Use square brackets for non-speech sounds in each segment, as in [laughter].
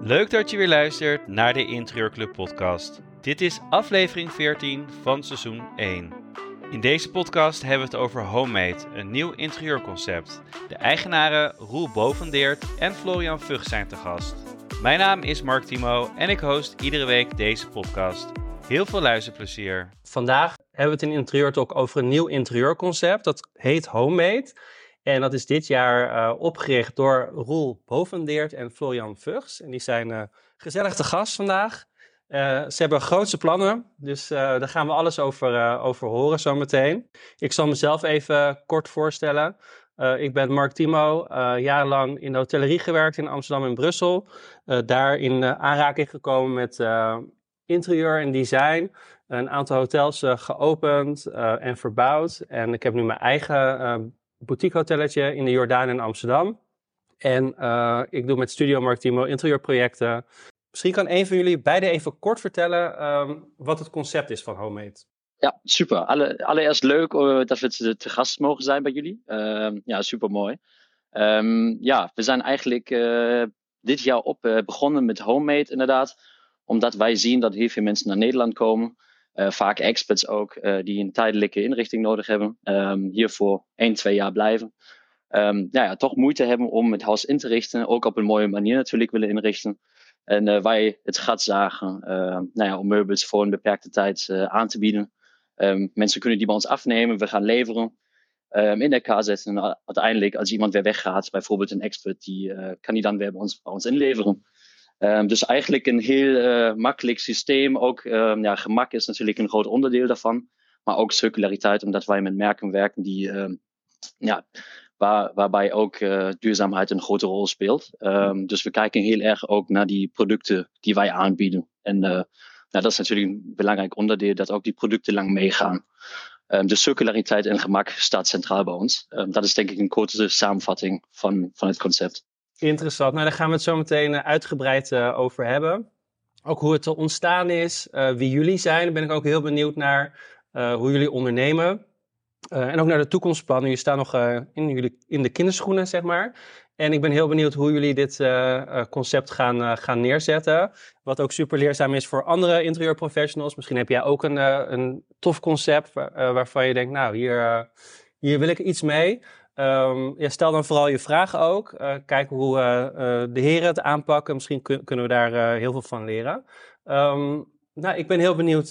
Leuk dat je weer luistert naar de Interieurclub podcast. Dit is aflevering 14 van seizoen 1. In deze podcast hebben we het over Homemade, een nieuw interieurconcept. De eigenaren Roel Bovendeert en Florian Vug zijn te gast. Mijn naam is Mark Timo en ik host iedere week deze podcast. Heel veel luisterplezier. Vandaag hebben we het in Interieur Talk over een nieuw interieurconcept. Dat heet Homemade. En dat is dit jaar uh, opgericht door Roel Bovendeert en Florian Vugs. En die zijn uh, gezellig te gast vandaag. Uh, ze hebben grootse plannen, dus daar gaan we alles over, over horen zometeen. Ik zal mezelf even kort voorstellen. ik ben Mark Timo, jarenlang in de hotellerie gewerkt in Amsterdam en Brussel. daar in aanraking gekomen met interieur en design. Een aantal hotels geopend en verbouwd. En ik heb nu mijn eigen boutique-hotelletje in de Jordaan in Amsterdam. En uh, ik doe met Studio Martimo interieurprojecten. Misschien kan een van jullie beiden even kort vertellen um, wat het concept is van Homemade. Ja, super. Alle, allereerst leuk uh, dat we te, gast mogen zijn bij jullie. Uh, ja, super mooi. Um, ja, we zijn eigenlijk uh, dit jaar op begonnen met Homemade inderdaad. Omdat wij zien dat heel veel mensen naar Nederland komen. Uh, vaak experts ook, uh, die een tijdelijke inrichting nodig hebben. Um, hiervoor 1, 2 jaar blijven. Um, nou ja, toch moeite hebben om het huis in te richten. Ook op een mooie manier natuurlijk willen inrichten. En uh, wij het gat zagen nou ja, om meubels voor een beperkte tijd aan te bieden. Um, mensen kunnen die bij ons afnemen, we gaan leveren. in elkaar zetten en uiteindelijk als iemand weer weggaat, bijvoorbeeld een expert, die kan die dan weer bij ons, bij ons inleveren. Um, dus eigenlijk een heel uh, makkelijk systeem. Ook um, ja, gemak is natuurlijk een groot onderdeel daarvan. Maar ook circulariteit, omdat wij met merken werken die, um, ja, waar, waarbij ook uh, duurzaamheid een grote rol speelt. dus we kijken heel erg ook naar die producten die wij aanbieden. En uh, nou, dat is natuurlijk een belangrijk onderdeel, dat ook die producten lang meegaan. de circulariteit en gemak staat centraal bij ons. dat is denk ik een korte samenvatting van, van het concept. Interessant. Nou, daar gaan we het zo meteen eh, uitgebreid uh, over hebben. Ook hoe het ontstaan is, uh, wie jullie zijn. Daar ben ik ook heel benieuwd naar hoe jullie ondernemen. en ook naar de toekomstplannen. Jullie staan nog in, jullie, in de kinderschoenen, zeg maar. En ik ben heel benieuwd hoe jullie dit concept gaan, gaan neerzetten. Wat ook super leerzaam is voor andere interieurprofessionals. Misschien heb jij ook een, een tof concept waarvan je denkt, nou, hier, hier wil ik iets mee. Ja, stel dan vooral je vragen ook. Uh, kijk hoe uh, uh, de heren het aanpakken. Misschien kun kunnen we daar heel veel van leren. Um, nou, ik ben heel benieuwd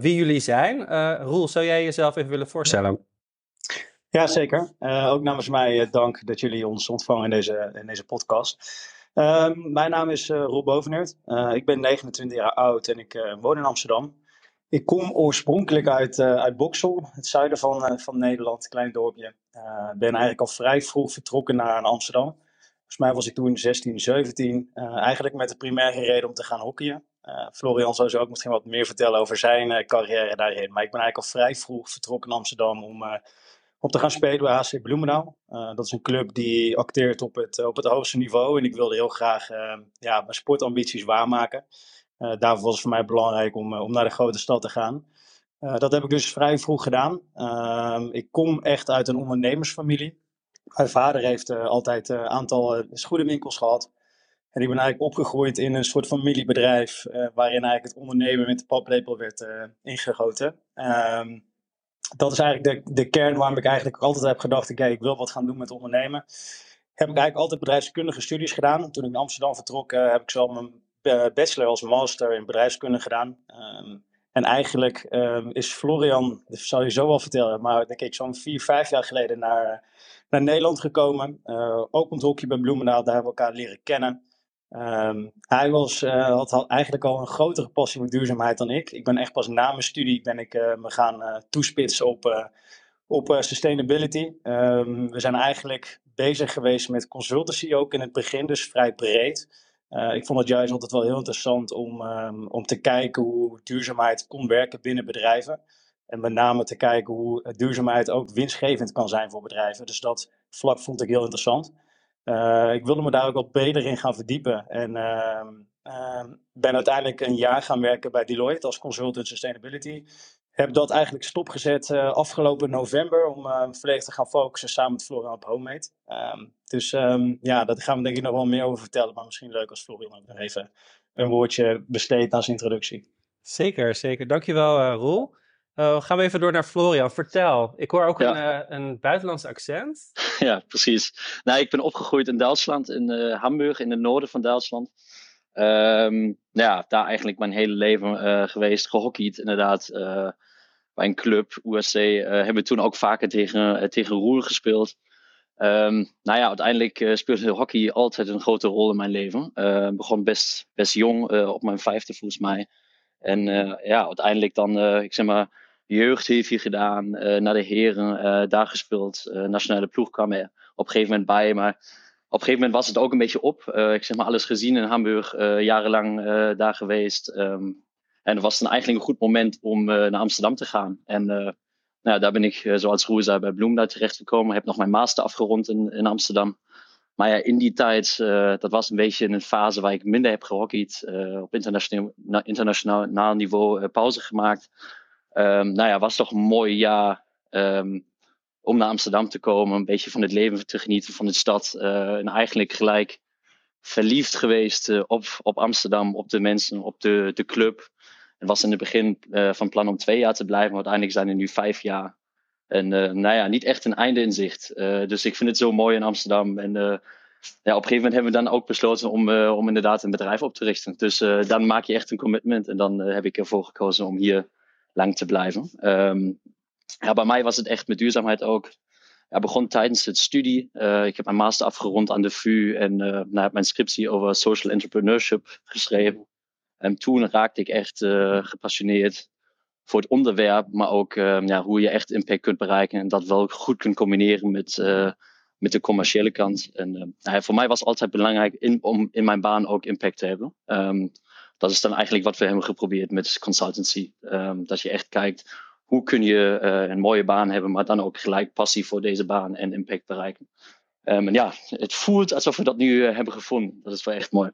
wie jullie zijn. Roel, zou jij jezelf even willen voorstellen? Ja, zeker. ook namens mij dank dat jullie ons ontvangen in deze, in deze podcast. Um, mijn naam is Roel Boveneert. ik ben 29 jaar oud en ik woon in Amsterdam. Ik kom oorspronkelijk uit, uh, uit Boksel, het zuiden van, uh, van Nederland, een klein dorpje. Uh, ben eigenlijk al vrij vroeg vertrokken naar Amsterdam. Volgens mij was ik toen 16, 17. eigenlijk met de primaire reden om te gaan hockeyen. Florian zou zo ook misschien wat meer vertellen over zijn carrière daarin. Maar ik ben eigenlijk al vrij vroeg vertrokken naar Amsterdam om, om te gaan spelen bij HC Bloemendaal. dat is een club die acteert op het, op het hoogste niveau. En ik wilde heel graag ja, mijn sportambities waarmaken. Uh, daarvoor was het voor mij belangrijk om, uh, om naar de grote stad te gaan. Uh, dat heb ik dus vrij vroeg gedaan. Ehm, ik kom echt uit een ondernemersfamilie. Mijn vader heeft altijd een aantal schoenenwinkels gehad. En ik ben eigenlijk opgegroeid in een soort familiebedrijf. waarin eigenlijk het ondernemen met de paplepel werd ingegoten. Ehm, dat is eigenlijk de, de kern waarom ik eigenlijk altijd heb gedacht: oké, ik wil wat gaan doen met ondernemen. Heb ik eigenlijk altijd bedrijfskundige studies gedaan. Toen ik naar Amsterdam vertrok, heb ik zo mijn eh, bachelor als master in bedrijfskunde gedaan. Um, en eigenlijk um, is Florian, dat zal je zo wel vertellen, maar denk ik zo'n vier, vijf jaar geleden naar, naar Nederland gekomen. Uh, opend hockey bij Bloemendaal, daar hebben we elkaar leren kennen. Um, hij was, uh, had eigenlijk al een grotere passie voor duurzaamheid dan ik. Ik ben echt pas na mijn studie ben ik me gaan toespitsen op, op sustainability. We zijn eigenlijk bezig geweest met consultancy ook in het begin, dus vrij breed. Uh, ik vond het juist altijd wel heel interessant om, um, om te kijken hoe duurzaamheid kon werken binnen bedrijven. En met name te kijken hoe duurzaamheid ook winstgevend kan zijn voor bedrijven. Dus dat vlak vond ik heel interessant. Uh, ik wilde me daar ook wat beter in gaan verdiepen. En uh, ben uiteindelijk een jaar gaan werken bij Deloitte als consultant sustainability. Heb dat eigenlijk stopgezet uh, afgelopen november om uh, volledig te gaan focussen samen met Florian op Homemade. Um, dus um, ja, daar gaan we denk ik nog wel meer over vertellen. Maar misschien leuk als Florian ook nog even een woordje besteedt als introductie. Zeker, zeker. Dankjewel uh, Roel. gaan we even door naar Florian. Vertel, ik hoor ook een, een buitenlands accent. [laughs] Ja, precies. Nou, ik ben opgegroeid in Duitsland, in Hamburg, in het noorden van Duitsland. Um, ja, daar eigenlijk mijn hele leven geweest, gehockeyd inderdaad bij een club, USC, eh, hebben we toen ook vaker tegen, tegen Roer gespeeld. Um, nou ja, uiteindelijk uh, speelde hockey altijd een grote rol in mijn leven. Uh, begon best, best jong, op mijn vijfde volgens mij. En ja, uiteindelijk dan, ik zeg maar, jeugd heeft hier gedaan, naar de heren, daar gespeeld. nationale ploeg kwam er op een gegeven moment bij, maar op een gegeven moment was het ook een beetje op. ik zeg maar, alles gezien in Hamburg, jarenlang daar geweest. Um, en dat was dan eigenlijk een goed moment om naar Amsterdam te gaan. En nou, daar ben ik, zoals Roer zei, bij Bloemendaal terechtgekomen. Heb nog mijn master afgerond in, in Amsterdam. Maar ja, in die tijd, dat was een beetje een fase waar ik minder heb gehockeyd. op internationaal, internationaal niveau pauze gemaakt. Um, nou ja, was toch een mooi jaar um, om naar Amsterdam te komen. Een beetje van het leven te genieten van de stad. en eigenlijk gelijk verliefd geweest op, op Amsterdam, op de mensen, op de, de club. Het was in het begin uh, van plan om twee jaar te blijven, maar uiteindelijk zijn er nu vijf jaar. En nou ja, niet echt een einde in zicht. Dus ik vind het zo mooi in Amsterdam. En ja, op een gegeven moment hebben we dan ook besloten om, om inderdaad een bedrijf op te richten. Dus dan maak je echt een commitment. En dan heb ik ervoor gekozen om hier lang te blijven. Um, ja, bij mij was het echt met duurzaamheid ook. Ja, begon tijdens het studie. ik heb mijn master afgerond aan de VU en nou, heb mijn scriptie over social entrepreneurship geschreven. En toen raakte ik echt uh, gepassioneerd voor het onderwerp, maar ook ja, hoe je echt impact kunt bereiken en dat wel goed kunt combineren met, met de commerciële kant. En nou voor mij was het altijd belangrijk in, om in mijn baan ook impact te hebben. Um, dat is dan eigenlijk wat we hebben geprobeerd met consultancy. Um, dat je echt kijkt, hoe kun je een mooie baan hebben, maar dan ook gelijk passie voor deze baan en impact bereiken. Um, en ja, het voelt alsof we dat nu hebben gevonden. Dat is wel echt mooi.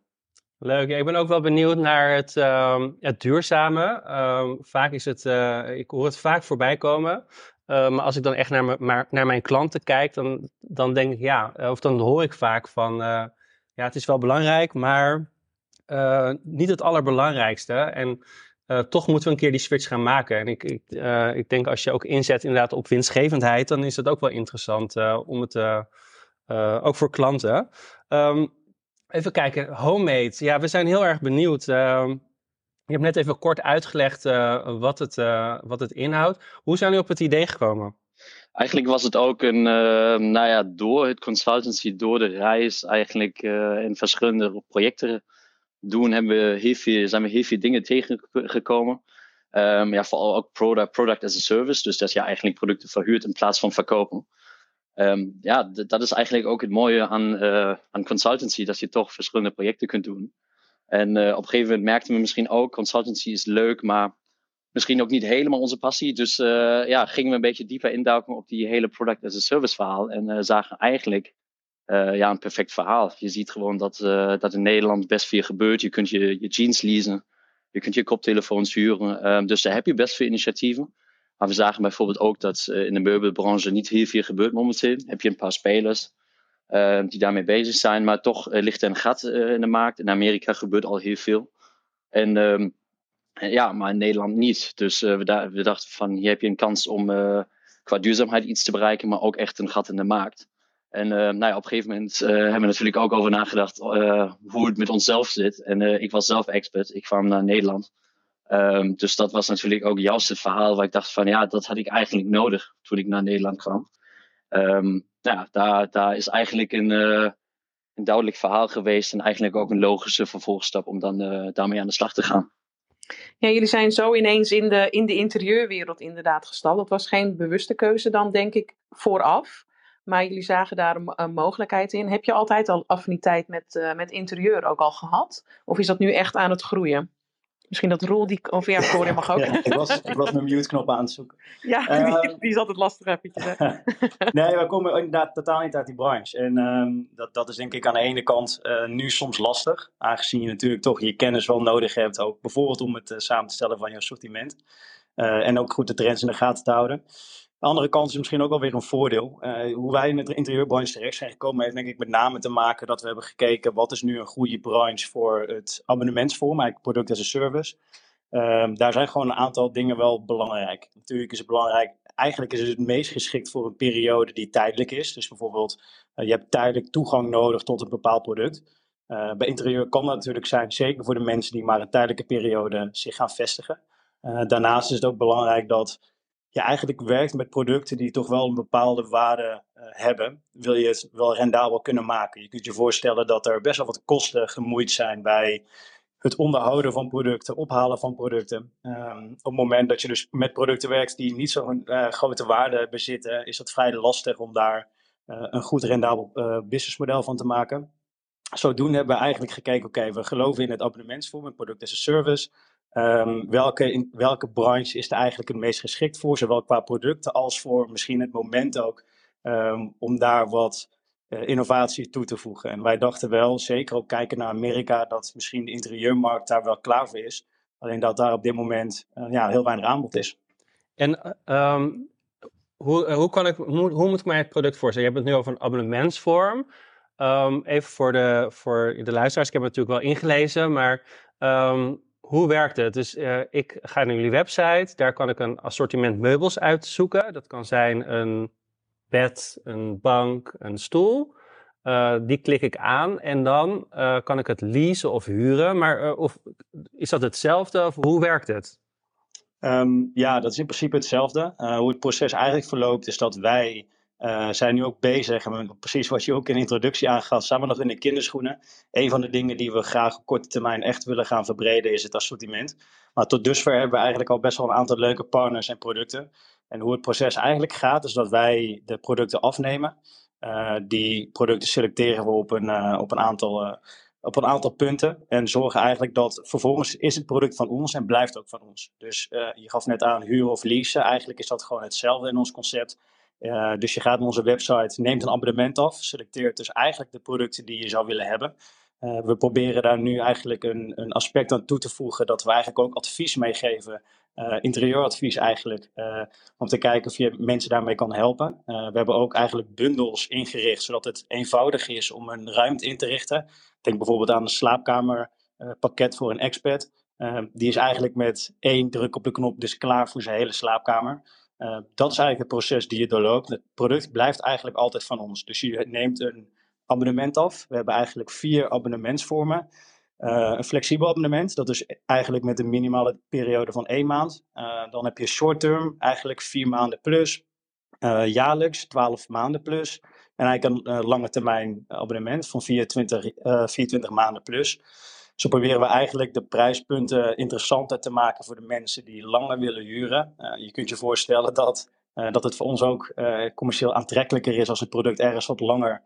Leuk. ik ben ook wel benieuwd naar het, uh, het duurzame. Uh, vaak is het, uh, ik hoor het vaak voorbij komen. Maar als ik dan echt naar, maar, naar mijn klanten kijk, dan, dan denk ik ja, of dan hoor ik vaak van ja, het is wel belangrijk, maar niet het allerbelangrijkste. En toch moeten we een keer die switch gaan maken. En ik, ik, ik denk als je ook inzet inderdaad op winstgevendheid, dan is het ook wel interessant om het ook voor klanten. Um, Even kijken, homemade. Ja, we zijn heel erg benieuwd. Je hebt net even kort uitgelegd wat, het, wat het inhoudt. Hoe zijn jullie op het idee gekomen? Eigenlijk was het ook een, ehm, nou ja, door het consultancy, door de reis, eigenlijk eh, in verschillende projecten doen, hebben we heel veel, zijn we heel veel dingen tegengekomen. Um, ja, vooral ook product, product as a service. Dus dat je eigenlijk producten verhuurt in plaats van verkopen. Um, ja, dat is eigenlijk ook het mooie aan, uh, aan consultancy, dat je toch verschillende projecten kunt doen. En uh, op een gegeven moment merkten we misschien ook, consultancy is leuk, maar misschien ook niet helemaal onze passie. Dus uh, ja, gingen we een beetje dieper induiken op die hele product as a service verhaal. En zagen eigenlijk ja, een perfect verhaal. Je ziet gewoon dat, dat in Nederland best veel gebeurt. Je kunt je, je jeans leasen, je kunt je koptelefoons huren. Um, dus daar heb je best veel initiatieven. Maar we zagen bijvoorbeeld ook dat uh, in de meubelbranche niet heel veel gebeurt momenteel. Heb je een paar spelers uh, die daarmee bezig zijn, maar toch ligt er een gat in de markt. In Amerika gebeurt al heel veel. En um, ja, maar in Nederland niet. Dus we, dachten van hier heb je een kans om qua duurzaamheid iets te bereiken, maar ook echt een gat in de markt. En nou ja, op een gegeven moment hebben we natuurlijk ook over nagedacht hoe het met onszelf zit. En ik was zelf expert. Ik kwam naar Nederland. Um, dus dat was natuurlijk ook juist het verhaal waar ik dacht van ja, dat had ik eigenlijk nodig toen ik naar Nederland kwam. Um, ja, daar, daar is eigenlijk een, uh, een duidelijk verhaal geweest en eigenlijk ook een logische vervolgstap om dan uh, daarmee aan de slag te gaan. Ja, jullie zijn zo ineens in de, in de interieurwereld inderdaad gestapt. Dat was geen bewuste keuze dan, denk ik, vooraf. Maar jullie zagen daar een, een mogelijkheid in. Heb je altijd al affiniteit met, uh, met interieur ook al gehad? Of is dat nu echt aan het groeien? Misschien dat rol die. Of ja, mag ook. ik, was, ik was mijn mute-knop aan het zoeken. [laughs] Ja, die, uh, die is altijd lastig eventjes. [laughs] nee, we komen inderdaad totaal niet uit die branche. En um, dat, dat is denk ik aan de ene kant uh, nu soms lastig. Aangezien je natuurlijk toch je kennis wel nodig hebt. Ook bijvoorbeeld om het uh, samen te stellen van je assortiment. en ook goed de trends in de gaten te houden. De andere kant is misschien ook wel weer een voordeel. Uh, hoe wij in het interieurbranche terecht zijn gekomen, heeft denk ik met name te maken dat we hebben gekeken wat is nu een goede branche voor het abonnementsvorm, eigenlijk product as a service. Um, daar zijn gewoon een aantal dingen wel belangrijk. Natuurlijk is het belangrijk, eigenlijk is het het meest geschikt voor een periode die tijdelijk is. Dus bijvoorbeeld, uh, je hebt tijdelijk toegang nodig tot een bepaald product. Uh, bij interieur kan dat natuurlijk zijn, zeker voor de mensen die maar een tijdelijke periode zich gaan vestigen. daarnaast is het ook belangrijk dat je eigenlijk werkt met producten die toch wel een bepaalde waarde uh, hebben, wil je het wel rendabel kunnen maken. Je kunt je voorstellen dat er best wel wat kosten gemoeid zijn bij het onderhouden van producten, ophalen van producten. Um, op het moment dat je dus met producten werkt die niet zo'n uh, grote waarde bezitten, is dat vrij lastig om daar uh, een goed rendabel businessmodel van te maken. Zodoende hebben we eigenlijk gekeken, oké, we geloven in het abonnementsvorm, product as a service. Um, welke, in, welke branche is er eigenlijk het meest geschikt voor, zowel qua producten als voor misschien het moment ook um, om daar wat uh, innovatie toe te voegen. En wij dachten wel, zeker ook kijken naar Amerika, dat misschien de interieurmarkt daar wel klaar voor is. Alleen dat daar op dit moment uh, ja, heel weinig aanbod is. En um, hoe, uh, hoe, kan ik, hoe, hoe, moet ik mij het product voorstellen? Je hebt het nu over een abonnementsvorm. even voor de, voor de luisteraars, ik heb het natuurlijk wel ingelezen, maar hoe werkt het? Dus uh, ik ga naar jullie website, daar kan ik een assortiment meubels uitzoeken. Dat kan zijn een bed, een bank, een stoel. Uh, die klik ik aan en dan uh, kan ik het leasen of huren. Maar of, is dat hetzelfde of hoe werkt het? Um, ja, dat is in principe hetzelfde. hoe het proces eigenlijk verloopt is dat wij uh, zijn nu ook bezig, precies wat je ook in de introductie aangaf, samen nog in de kinderschoenen. Een van de dingen die we graag op korte termijn echt willen gaan verbreden is het assortiment. Maar tot dusver hebben we eigenlijk al best wel een aantal leuke partners en producten. En hoe het proces eigenlijk gaat, is dat wij de producten afnemen. Uh, die producten selecteren we op een, uh, op een aantal op een aantal punten. En zorgen eigenlijk dat vervolgens is het product van ons en blijft ook van ons. Dus je gaf net aan huren of leasen. Eigenlijk is dat gewoon hetzelfde in ons concept. Uh, dus je gaat naar onze website, neemt een abonnement af, selecteert dus eigenlijk de producten die je zou willen hebben. Uh, we proberen daar nu eigenlijk een, een, aspect aan toe te voegen dat we eigenlijk ook advies meegeven, uh, interieuradvies eigenlijk, om te kijken of je mensen daarmee kan helpen. we hebben ook eigenlijk bundels ingericht, zodat het eenvoudig is om een ruimte in te richten. Denk bijvoorbeeld aan een slaapkamerpakket voor een expert. die is eigenlijk met één druk op de knop dus klaar voor zijn hele slaapkamer. Uh, dat is eigenlijk het proces die je doorloopt. Het product blijft eigenlijk altijd van ons. Dus je neemt een abonnement af. We hebben eigenlijk vier abonnementsvormen. Uh, een flexibel abonnement, dat is eigenlijk met een minimale periode van één maand. Uh, dan heb je short term, eigenlijk vier maanden plus. jaarlijks, 12 maanden plus. En eigenlijk een lange termijn abonnement van 24, 24 maanden plus. Zo proberen we eigenlijk de prijspunten interessanter te maken voor de mensen die langer willen huren. Uh, je kunt je voorstellen dat, uh, dat het voor ons ook uh, commercieel aantrekkelijker is als het product ergens wat langer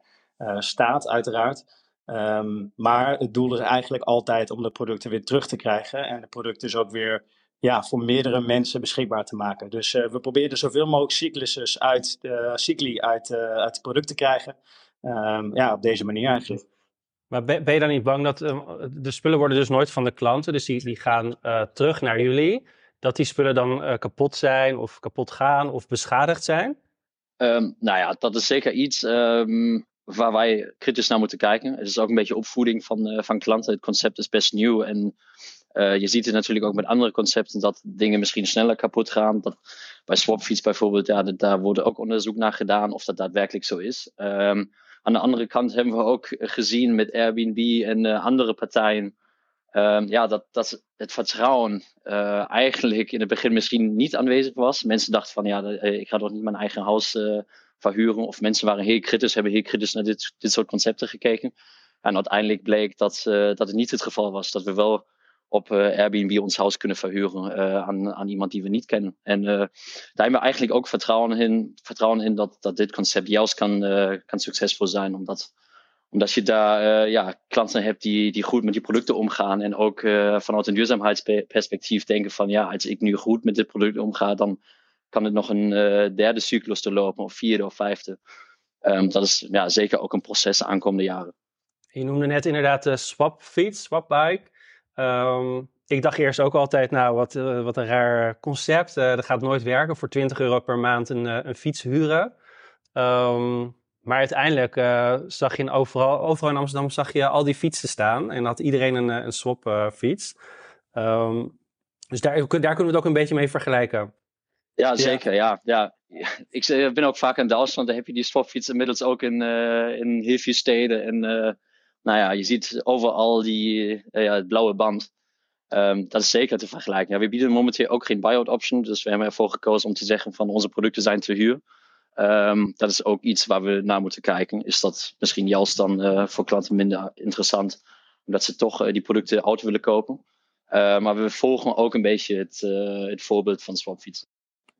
staat, uiteraard. Um, maar het doel is eigenlijk altijd om de producten weer terug te krijgen en de producten dus ook weer ja, voor meerdere mensen beschikbaar te maken. Dus we proberen zoveel mogelijk cyclussen uit, cycli uit, uit het product te krijgen. Um, ja, op deze manier eigenlijk. Maar ben, je dan niet bang dat uh, de spullen worden dus nooit van de klanten, dus die, gaan uh, terug naar jullie, dat die spullen dan uh, kapot zijn of kapot gaan of beschadigd zijn? Um, nou ja, dat is zeker iets um, waar wij kritisch naar moeten kijken. Het is ook een beetje opvoeding van, van klanten. Het concept is best nieuw en je ziet het natuurlijk ook met andere concepten dat dingen misschien sneller kapot gaan. Dat, bij Swapfiets bijvoorbeeld, ja, daar wordt ook onderzoek naar gedaan of dat daadwerkelijk zo is. Um, aan de andere kant hebben we ook gezien met Airbnb en uh, andere partijen. Um, ja, dat, dat het vertrouwen uh, eigenlijk in het begin misschien niet aanwezig was. Mensen dachten van ja, eh, ik ga toch niet mijn eigen huis verhuren. Of mensen waren heel kritisch, hebben heel kritisch naar dit, dit soort concepten gekeken. En uiteindelijk bleek dat, dat het niet het geval was. Dat we wel op uh, Airbnb ons huis kunnen verhuren uh, aan, aan iemand die we niet kennen. En uh, daar hebben we eigenlijk ook vertrouwen in, vertrouwen in dat, dat dit concept juist kan, kan succesvol zijn. Omdat, omdat je daar ja, klanten hebt die, die goed met die producten omgaan. En ook vanuit een duurzaamheidsperspectief denken van ja, als ik nu goed met dit product omga, dan kan het nog een derde cyclus te lopen, of vierde of vijfde. Um, dat is ja, zeker ook een proces de aankomende jaren. Je noemde net inderdaad de swap fiets, swap bike. Um, ik dacht eerst ook altijd, nou, wat, wat een raar concept. dat gaat nooit werken voor 20 euro per maand een, een fiets huren. Ehm, maar uiteindelijk zag je in overal, overal in Amsterdam zag je al die fietsen staan. En had iedereen een, een swap fiets. Ehm, dus daar, daar kunnen we het ook een beetje mee vergelijken. Ja, zeker. Ja. Ja. Ik ben ook vaak in Duitsland. Daar heb je die swapfiets inmiddels ook in, uh, in heel veel steden. En uh, nou ja, je ziet overal die uh, ja, blauwe band. Um, dat is zeker te vergelijken. We bieden momenteel ook geen buyout option. Dus we hebben ervoor gekozen om te zeggen van onze producten zijn te huur. Um, dat is ook iets waar we naar moeten kijken. Is dat misschien juist dan voor klanten minder interessant? Omdat ze toch die producten auto willen kopen. maar we volgen ook een beetje het, het voorbeeld van swapfietsen.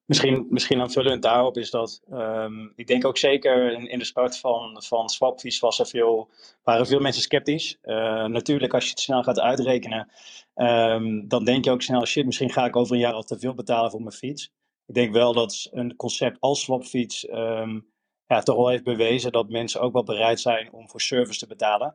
Misschien, misschien aanvullend daarop is dat, um, ik denk ook zeker in, de start van, van Swapfiets was er veel, waren veel mensen sceptisch. Uh, natuurlijk, als je het snel gaat uitrekenen, um, dan denk je ook snel, shit, misschien ga ik over een jaar al te veel betalen voor mijn fiets. Ik denk wel dat een concept als Swapfiets um, ja, toch wel heeft bewezen dat mensen ook wel bereid zijn om voor service te betalen.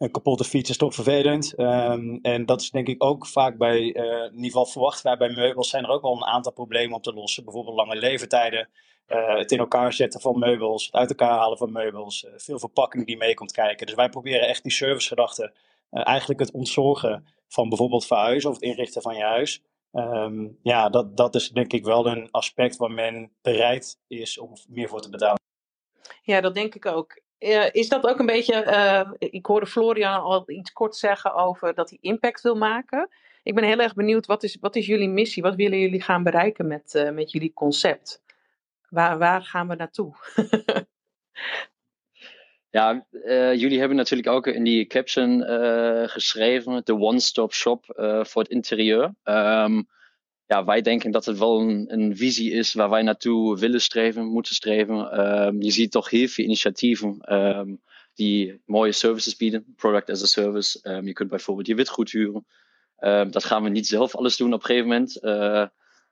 Een kapotte fiets is toch vervelend. Um, en dat is denk ik ook vaak bij, uh, in ieder geval verwachten wij bij meubels, zijn er ook wel een aantal problemen op te lossen. Bijvoorbeeld lange leeftijden, uh, het in elkaar zetten van meubels, het uit elkaar halen van meubels, veel verpakking die mee komt kijken. Dus wij proberen echt die servicegedachte, eigenlijk het ontzorgen van bijvoorbeeld verhuizen of het inrichten van je huis. Um, ja, dat, dat is denk ik wel een aspect waar men bereid is om meer voor te betalen. Ja, dat denk ik ook. Uh, is dat ook een beetje, uh, ik hoorde Florian al iets kort zeggen over dat hij impact wil maken. Ik ben heel erg benieuwd, wat is, wat is jullie missie? Wat willen jullie gaan bereiken met, uh, met jullie concept? Waar, waar gaan we naartoe? [laughs] ja, jullie hebben natuurlijk ook in die caption geschreven, de one-stop shop voor het interieur. Um, ja, wij denken dat het wel een, een, visie is waar wij naartoe willen streven, moeten streven. Um, je ziet toch heel veel initiatieven um, die mooie services bieden, product as a service. Um, je kunt bijvoorbeeld je witgoed huren. dat gaan we niet zelf alles doen op een gegeven moment. Uh,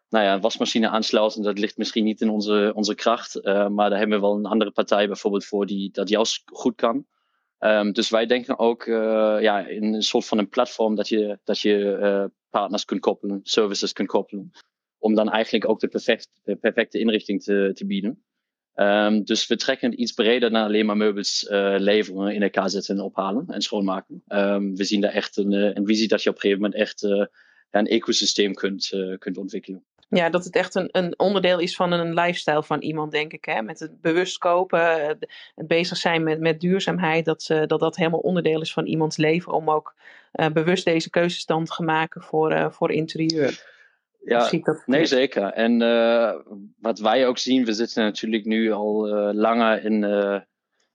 nou ja, een wasmachine aansluiten, dat ligt misschien niet in onze, onze kracht. Maar daar hebben we wel een andere partij bijvoorbeeld voor die dat juist goed kan. Dus wij denken ook uh, ja, in een soort van een platform dat je, dat je uh, partners kunt koppelen, services kunt koppelen. Om dan eigenlijk ook de, perfect, de perfecte inrichting te, te bieden. Um, dus we trekken het iets breder dan alleen maar meubels uh, leveren, in elkaar zetten en ophalen en schoonmaken. Um, we zien daar echt een, een visie dat je op een gegeven moment echt een ecosysteem kunt, kunt ontwikkelen. Ja, dat het echt een, een onderdeel is van een lifestyle van iemand, denk ik. Hè? Met het bewust kopen, het bezig zijn met, met duurzaamheid. Dat, uh, dat dat helemaal onderdeel is van iemands leven. Om ook uh, bewust deze keuzes dan te maken voor, uh, voor interieur. Ja, nee, zeker. En wat wij ook zien, we zitten natuurlijk nu al langer in,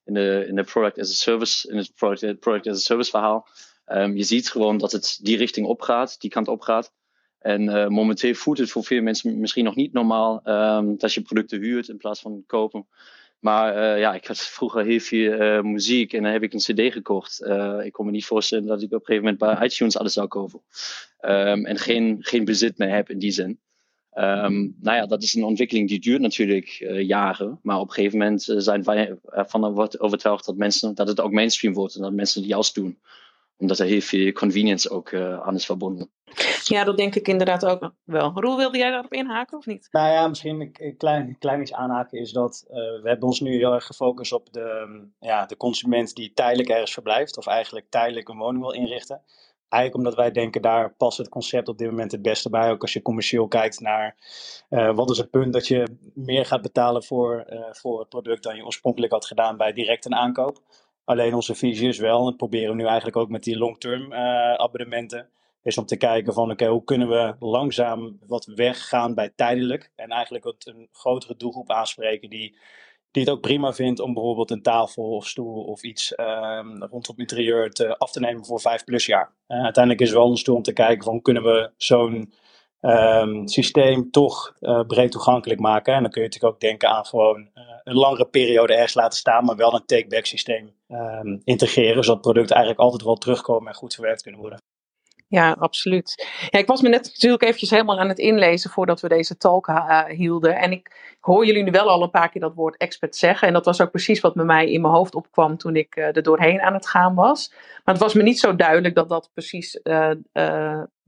in, de, in de product as a service, in het product, product as a service verhaal. Um, je ziet gewoon dat het die richting opgaat, die kant opgaat. En uh, momenteel voelt het voor veel mensen misschien nog niet normaal um, dat je producten huurt in plaats van kopen. Maar uh, ja, ik had vroeger heel veel uh, muziek en dan heb ik een CD gekocht. ik kon me niet voorstellen dat ik op een gegeven moment bij iTunes alles zou kopen. Um, en geen, geen bezit meer heb in die zin. Um, nou ja, dat is een ontwikkeling die duurt natuurlijk jaren. Maar op een gegeven moment zijn wij ervan overtuigd dat, mensen, dat het ook mainstream wordt en dat mensen het juist doen omdat er heel veel convenience ook uh, aan is verbonden. Ja, dat denk ik inderdaad ook wel. Roel, wilde jij daarop inhaken of niet? Nou ja, misschien een klein, klein iets aanhaken is dat uh, we hebben ons nu heel erg gefocust op de, ja, de consument die tijdelijk ergens verblijft of eigenlijk tijdelijk een woning wil inrichten. Eigenlijk omdat wij denken, daar past het concept op dit moment het beste bij. Ook als je commercieel kijkt naar uh, wat is het punt dat je meer gaat betalen voor, uh, voor het product dan je oorspronkelijk had gedaan bij direct een aankoop. Alleen onze visie is wel, en dat proberen we nu eigenlijk ook met die long-term uh, abonnementen, is om te kijken van oké, hoe kunnen we langzaam wat weggaan bij tijdelijk en eigenlijk een grotere doelgroep aanspreken die, die het ook prima vindt om bijvoorbeeld een tafel of stoel of iets um, rondom interieur te, af te nemen voor vijf plus jaar. Uh, uiteindelijk is wel ons doel om te kijken van kunnen we zo'n um, systeem toch uh, breed toegankelijk maken. En dan kun je natuurlijk ook denken aan gewoon uh, een langere periode ergens laten staan, maar wel een take-back systeem um, integreren, zodat producten eigenlijk altijd wel terugkomen en goed verwerkt kunnen worden. Ja, absoluut. Ja, ik was me net natuurlijk eventjes helemaal aan het inlezen voordat we deze talk uh, hielden. En ik hoor jullie nu wel al een paar keer dat woord expert zeggen. En dat was ook precies wat bij mij in mijn hoofd opkwam toen ik uh, er doorheen aan het gaan was. Maar het was me niet zo duidelijk dat dat precies uh,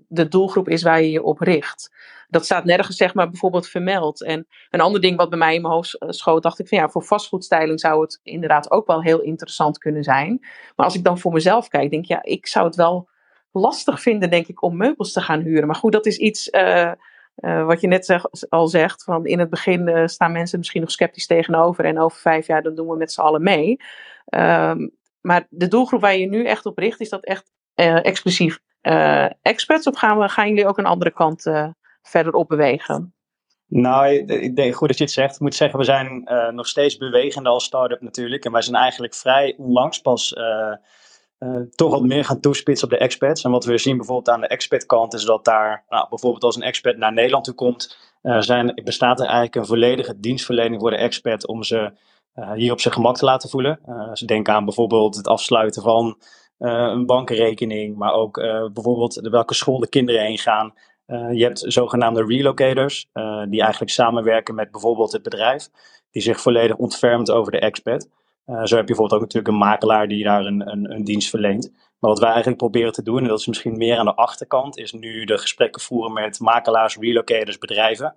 de doelgroep is waar je je op richt. Dat staat nergens zeg maar bijvoorbeeld vermeld. En een ander ding wat bij mij in mijn hoofd schoot, dacht ik van ja, voor vastgoedstyling zou het inderdaad ook wel heel interessant kunnen zijn. Maar als ik dan voor mezelf kijk, denk ik ja, ik zou het wel lastig vinden, denk ik, om meubels te gaan huren. Maar goed, dat is iets uh, uh, wat je net al zegt. Van in het begin uh, staan mensen misschien nog sceptisch tegenover. En over vijf jaar, dan doen we met z'n allen mee. Um, maar de doelgroep waar je nu echt op richt, is dat echt exclusief experts? Of gaan, we, gaan jullie ook een andere kant verder op bewegen? Nou, ik denk goed dat je het zegt. Ik moet zeggen, we zijn nog steeds bewegende als start-up natuurlijk. En wij zijn eigenlijk vrij onlangs pas uh, toch wat meer gaan toespitsen op de expats. En wat we zien bijvoorbeeld aan de expatkant is dat daar, nou, bijvoorbeeld als een expat naar Nederland toe komt, uh, zijn, bestaat er eigenlijk een volledige dienstverlening voor de expat om ze uh, hier op zijn gemak te laten voelen. ze denken aan bijvoorbeeld het afsluiten van een bankrekening, maar ook bijvoorbeeld welke school de kinderen heen gaan. je hebt zogenaamde relocators, die eigenlijk samenwerken met bijvoorbeeld het bedrijf, die zich volledig ontfermt over de expat. Uh, zo heb je bijvoorbeeld ook natuurlijk een makelaar die daar een, een, een, dienst verleent. Maar wat wij eigenlijk proberen te doen, en dat is misschien meer aan de achterkant, is nu de gesprekken voeren met makelaars, relocators, bedrijven.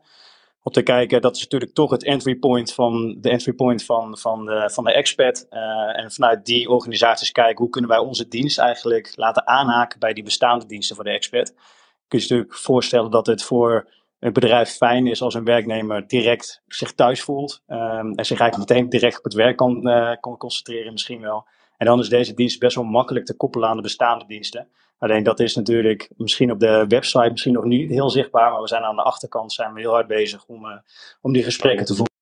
Om te kijken, dat is natuurlijk toch het entry point van de entry point van, van, de, van de expat. Uh, en vanuit die organisaties kijken hoe kunnen wij onze dienst eigenlijk laten aanhaken bij die bestaande diensten voor de expat. Kun je je natuurlijk voorstellen dat het voor een bedrijf fijn is als een werknemer direct zich thuis voelt. Um, en zich eigenlijk meteen direct op het werk kan, uh, kan concentreren misschien wel. En dan is deze dienst best wel makkelijk te koppelen aan de bestaande diensten. Alleen dat is natuurlijk misschien op de website misschien nog niet heel zichtbaar. Maar we zijn aan de achterkant zijn we heel hard bezig om, uh, om die gesprekken te voeren.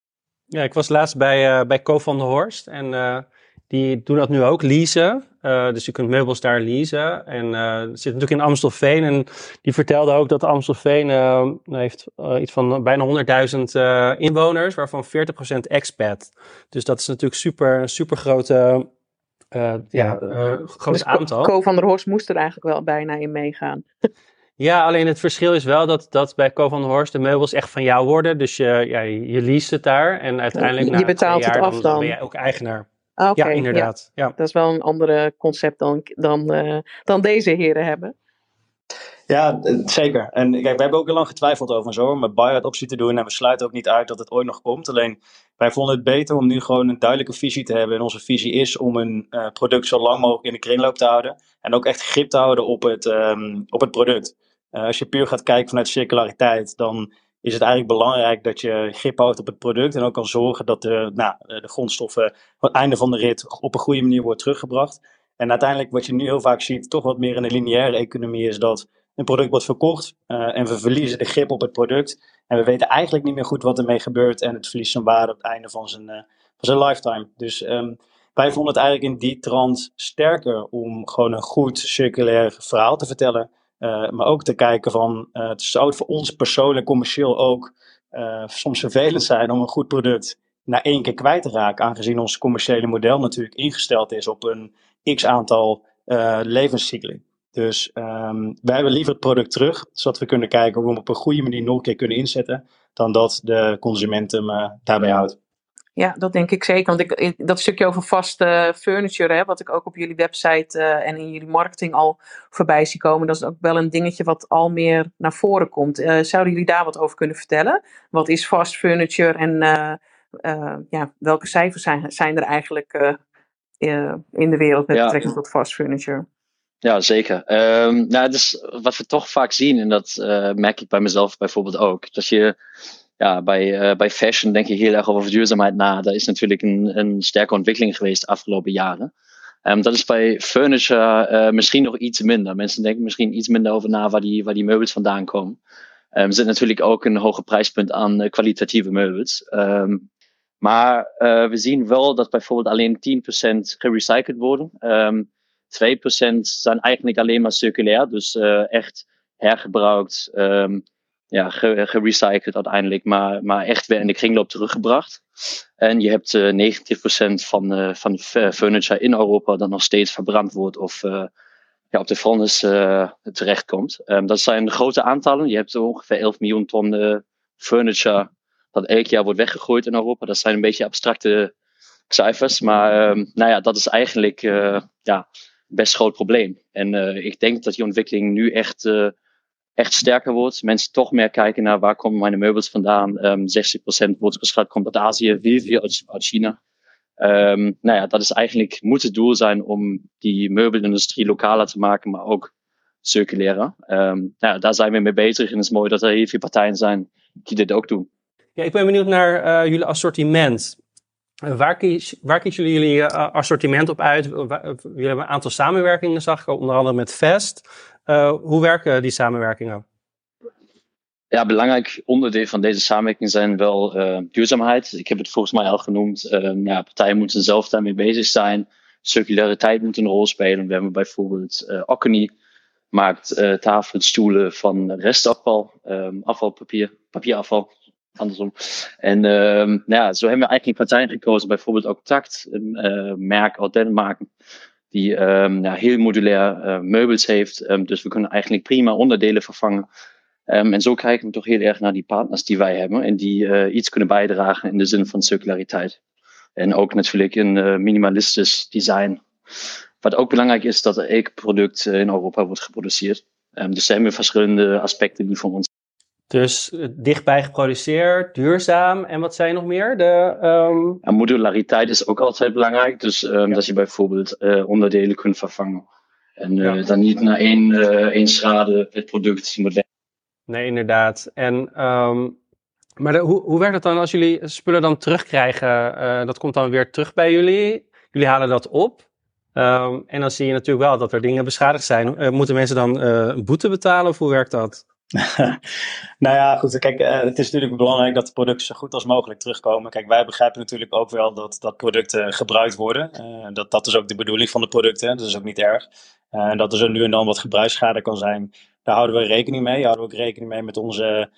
Ja, ik was laatst bij, uh, bij Co van der Horst. En die doen dat nu ook, leasen. Uh, dus je kunt meubels daar leasen. En uh, zit natuurlijk in Amstelveen. En die vertelde ook dat Amstelveen uh, heeft iets van bijna 100.000 inwoners, waarvan 40% expat. Dus dat is natuurlijk super, een super grote, ja, groot dus aantal. Co van der Horst moest er eigenlijk wel bijna in meegaan. [laughs] Ja, alleen het verschil is wel dat, dat bij Co van der Horst de meubels echt van jou worden. Dus je, ja, je leest het daar en uiteindelijk je betaalt jaar, het af dan. dan ben jij ook eigenaar. Ah, okay, ja, inderdaad. Ja. Dat is wel een ander concept dan, dan, uh, dan deze heren hebben. Ja, zeker. En kijk, we hebben ook heel lang getwijfeld over zo om een buy-out optie te doen. En we sluiten ook niet uit dat het ooit nog komt. Alleen wij vonden het beter om nu gewoon een duidelijke visie te hebben. En onze visie is om een uh, product zo lang mogelijk in de kringloop te houden. En ook echt grip te houden op het, um, op het product. Uh, als je puur gaat kijken vanuit circulariteit, dan is het eigenlijk belangrijk dat je grip houdt op het product en ook kan zorgen dat de, nou, de grondstoffen aan het einde van de rit op een goede manier wordt teruggebracht. En uiteindelijk wat je nu heel vaak ziet, toch wat meer in de lineaire economie, is dat een product wordt verkocht uh, en we verliezen de grip op het product. En we weten eigenlijk niet meer goed wat ermee gebeurt en het verliest zijn waarde op het einde van zijn, uh, van zijn lifetime. Dus um, wij vonden het eigenlijk in die trant sterker om gewoon een goed circulair verhaal te vertellen. Uh, maar ook te kijken van, uh, het zou voor ons persoonlijk, commercieel ook uh, soms vervelend zijn om een goed product na één keer kwijt te raken, aangezien ons commerciële model natuurlijk ingesteld is op een x aantal levenscycli. Dus um, wij hebben liever het product terug, zodat we kunnen kijken hoe we hem op een goede manier nog een keer kunnen inzetten, dan dat de consument hem daarbij houdt. Ja, dat denk ik zeker. Want ik, dat stukje over vaste furniture, hè, wat ik ook op jullie website uh, en in jullie marketing al voorbij zie komen, dat is ook wel een dingetje wat al meer naar voren komt. Uh, zouden jullie daar wat over kunnen vertellen? Wat is fast furniture en uh, ja, welke cijfers zijn, zijn er eigenlijk in de wereld met betrekking tot fast furniture? Ja, zeker. Um, nou, dus wat we toch vaak zien, en dat merk ik bij mezelf bijvoorbeeld ook, dat je ja, bij, uh, bij fashion denk je heel erg over duurzaamheid na. Dat is natuurlijk een, een sterke ontwikkeling geweest de afgelopen jaren. Um, dat is bij furniture uh, misschien nog iets minder. Mensen denken misschien iets minder over na waar die, waar die meubels vandaan komen. Um, er zit natuurlijk ook een hoger prijspunt aan uh, kwalitatieve meubels. Um, maar we zien wel dat bijvoorbeeld alleen 10% gerecycled worden. Um, 2% zijn eigenlijk alleen maar circulair, dus echt hergebruikt, ja, gerecycled uiteindelijk, maar, maar echt weer in de kringloop teruggebracht. En je hebt uh, 90% van, uh, van furniture in Europa dat nog steeds verbrand wordt of uh, ja, op de vuilnis terechtkomt. Um, dat zijn grote aantallen. Je hebt ongeveer 11 miljoen ton furniture dat elk jaar wordt weggegooid in Europa. Dat zijn een beetje abstracte cijfers. Maar um, nou ja, dat is eigenlijk ja, best groot probleem. En ik denk dat die ontwikkeling nu echt echt sterker wordt. Mensen toch meer kijken naar waar komen mijn meubels vandaan. Um, ehm, 60% wordt geschat komt uit Azië, veel, veel uit, China. Um, nou ja, dat is eigenlijk, moet het doel zijn om die meubelindustrie lokaler te maken, maar ook circulair. Um, nou ja, daar zijn we mee bezig en het is mooi dat er heel veel partijen zijn die dit ook doen. Ja, ik ben benieuwd naar uh, jullie assortiment. Waar, waar kiezen jullie jullie uh, assortiment op uit? Jullie hebben een aantal samenwerkingen, zag ik, onder andere met Vest. Uh, hoe werken die samenwerkingen? Ja, belangrijk onderdeel van deze samenwerking zijn wel uh, duurzaamheid. Ik heb het volgens mij al genoemd. Uh, ja, partijen moeten zelf daarmee bezig zijn. Circulariteit moet een rol spelen. We hebben bijvoorbeeld uh, maakt uh, stoelen van restafval, um, afvalpapier, papierafval, andersom. En um, nou ja, zo hebben we eigenlijk partijen gekozen, bijvoorbeeld ook Tact, een merk uit Denemarken die um, ja, heel modulair uh, meubels heeft. Um, dus we kunnen eigenlijk prima onderdelen vervangen. Um, en zo kijken we toch heel erg naar die partners die wij hebben en die uh, iets kunnen bijdragen in de zin van circulariteit. En ook natuurlijk een uh, minimalistisch design. Wat ook belangrijk is, dat elk product in Europa wordt geproduceerd. dus er hebben verschillende aspecten die voor ons dus eh, dichtbij geproduceerd, duurzaam en wat zijn nog meer? De, um... ja, modulariteit is ook altijd belangrijk. Dus um, ja. dat je bijvoorbeeld uh, onderdelen kunt vervangen. En uh, ja. dan niet naar één, één schade het product moet Nee, inderdaad. En, um, maar de, hoe, hoe werkt het dan als jullie spullen dan terugkrijgen? dat komt dan weer terug bij jullie. Jullie halen dat op. en dan zie je natuurlijk wel dat er dingen beschadigd zijn. moeten mensen dan een boete betalen of hoe werkt dat? [laughs] nou ja, goed. Kijk, uh, het is natuurlijk belangrijk dat de producten zo goed als mogelijk terugkomen. Kijk, wij begrijpen natuurlijk ook wel dat, dat producten gebruikt worden. Uh, dat, dat is ook de bedoeling van de producten. Dat is ook niet erg. Uh, en dat er zo nu en dan wat gebruiksschade kan zijn. Daar houden we rekening mee. Daar houden we ook rekening mee met onze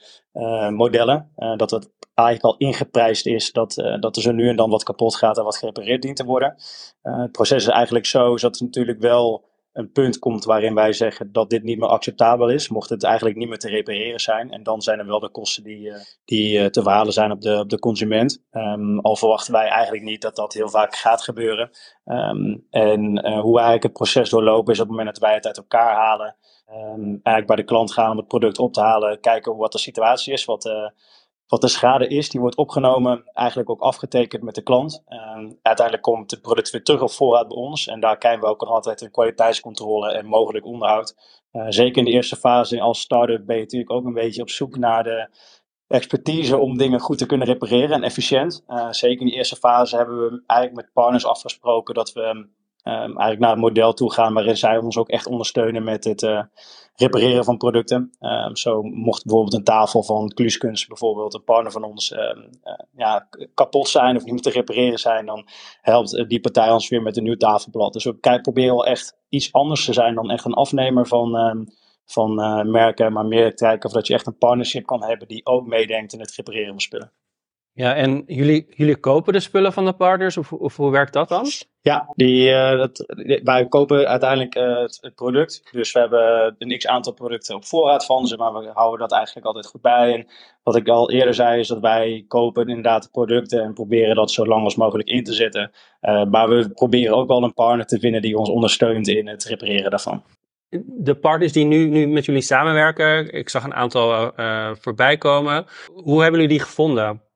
modellen. dat het eigenlijk al ingeprijsd is dat, dat er zo nu en dan wat kapot gaat en wat gerepareerd dient te worden. het proces is eigenlijk zo dat het natuurlijk wel een punt komt waarin wij zeggen dat dit niet meer acceptabel is, mocht het eigenlijk niet meer te repareren zijn. En dan zijn er wel de kosten die, eh, die eh, te verhalen zijn op de, op de consument. Um, al verwachten wij eigenlijk niet dat dat heel vaak gaat gebeuren. Um, en uh, hoe eigenlijk het proces doorlopen is op het moment dat wij het uit elkaar halen. Um, eigenlijk bij de klant gaan om het product op te halen, kijken wat de situatie is, wat, wat de schade is, die wordt opgenomen, eigenlijk ook afgetekend met de klant. Uh, uiteindelijk komt het product weer terug op voorraad bij ons. En daar kijken we ook altijd een kwaliteitscontrole en mogelijk onderhoud. Uh, zeker in de eerste fase als start-up ben je natuurlijk ook een beetje op zoek naar de expertise om dingen goed te kunnen repareren en efficiënt. Uh, zeker in die eerste fase hebben we eigenlijk met partners afgesproken dat we um, eigenlijk naar een model toe gaan waarin zij ons ook echt ondersteunen met het uh, repareren van producten. Um, zo mocht bijvoorbeeld een tafel van Kluuskunst, bijvoorbeeld een partner van ons, um, uh, ja, kapot zijn of niet te repareren zijn, dan helpt uh, die partij ons weer met een nieuw tafelblad. Dus we proberen wel echt iets anders te zijn dan echt een afnemer van, van merken, maar meer kijken of dat je echt een partnership kan hebben die ook meedenkt in het repareren van spullen. Ja, en jullie, jullie kopen de spullen van de partners, of, of hoe werkt dat dan? Ja, die, uh, dat, wij kopen uiteindelijk uh, het, het, product. Dus we hebben een x aantal producten op voorraad van ze, maar we houden dat eigenlijk altijd goed bij. En wat ik al eerder zei, is dat wij kopen inderdaad de producten en proberen dat zo lang als mogelijk in te zetten. Uh, maar we proberen ook wel een partner te vinden die ons ondersteunt in het repareren daarvan. De partners die nu, nu met jullie samenwerken, ik zag een aantal voorbij komen. Hoe hebben jullie die gevonden?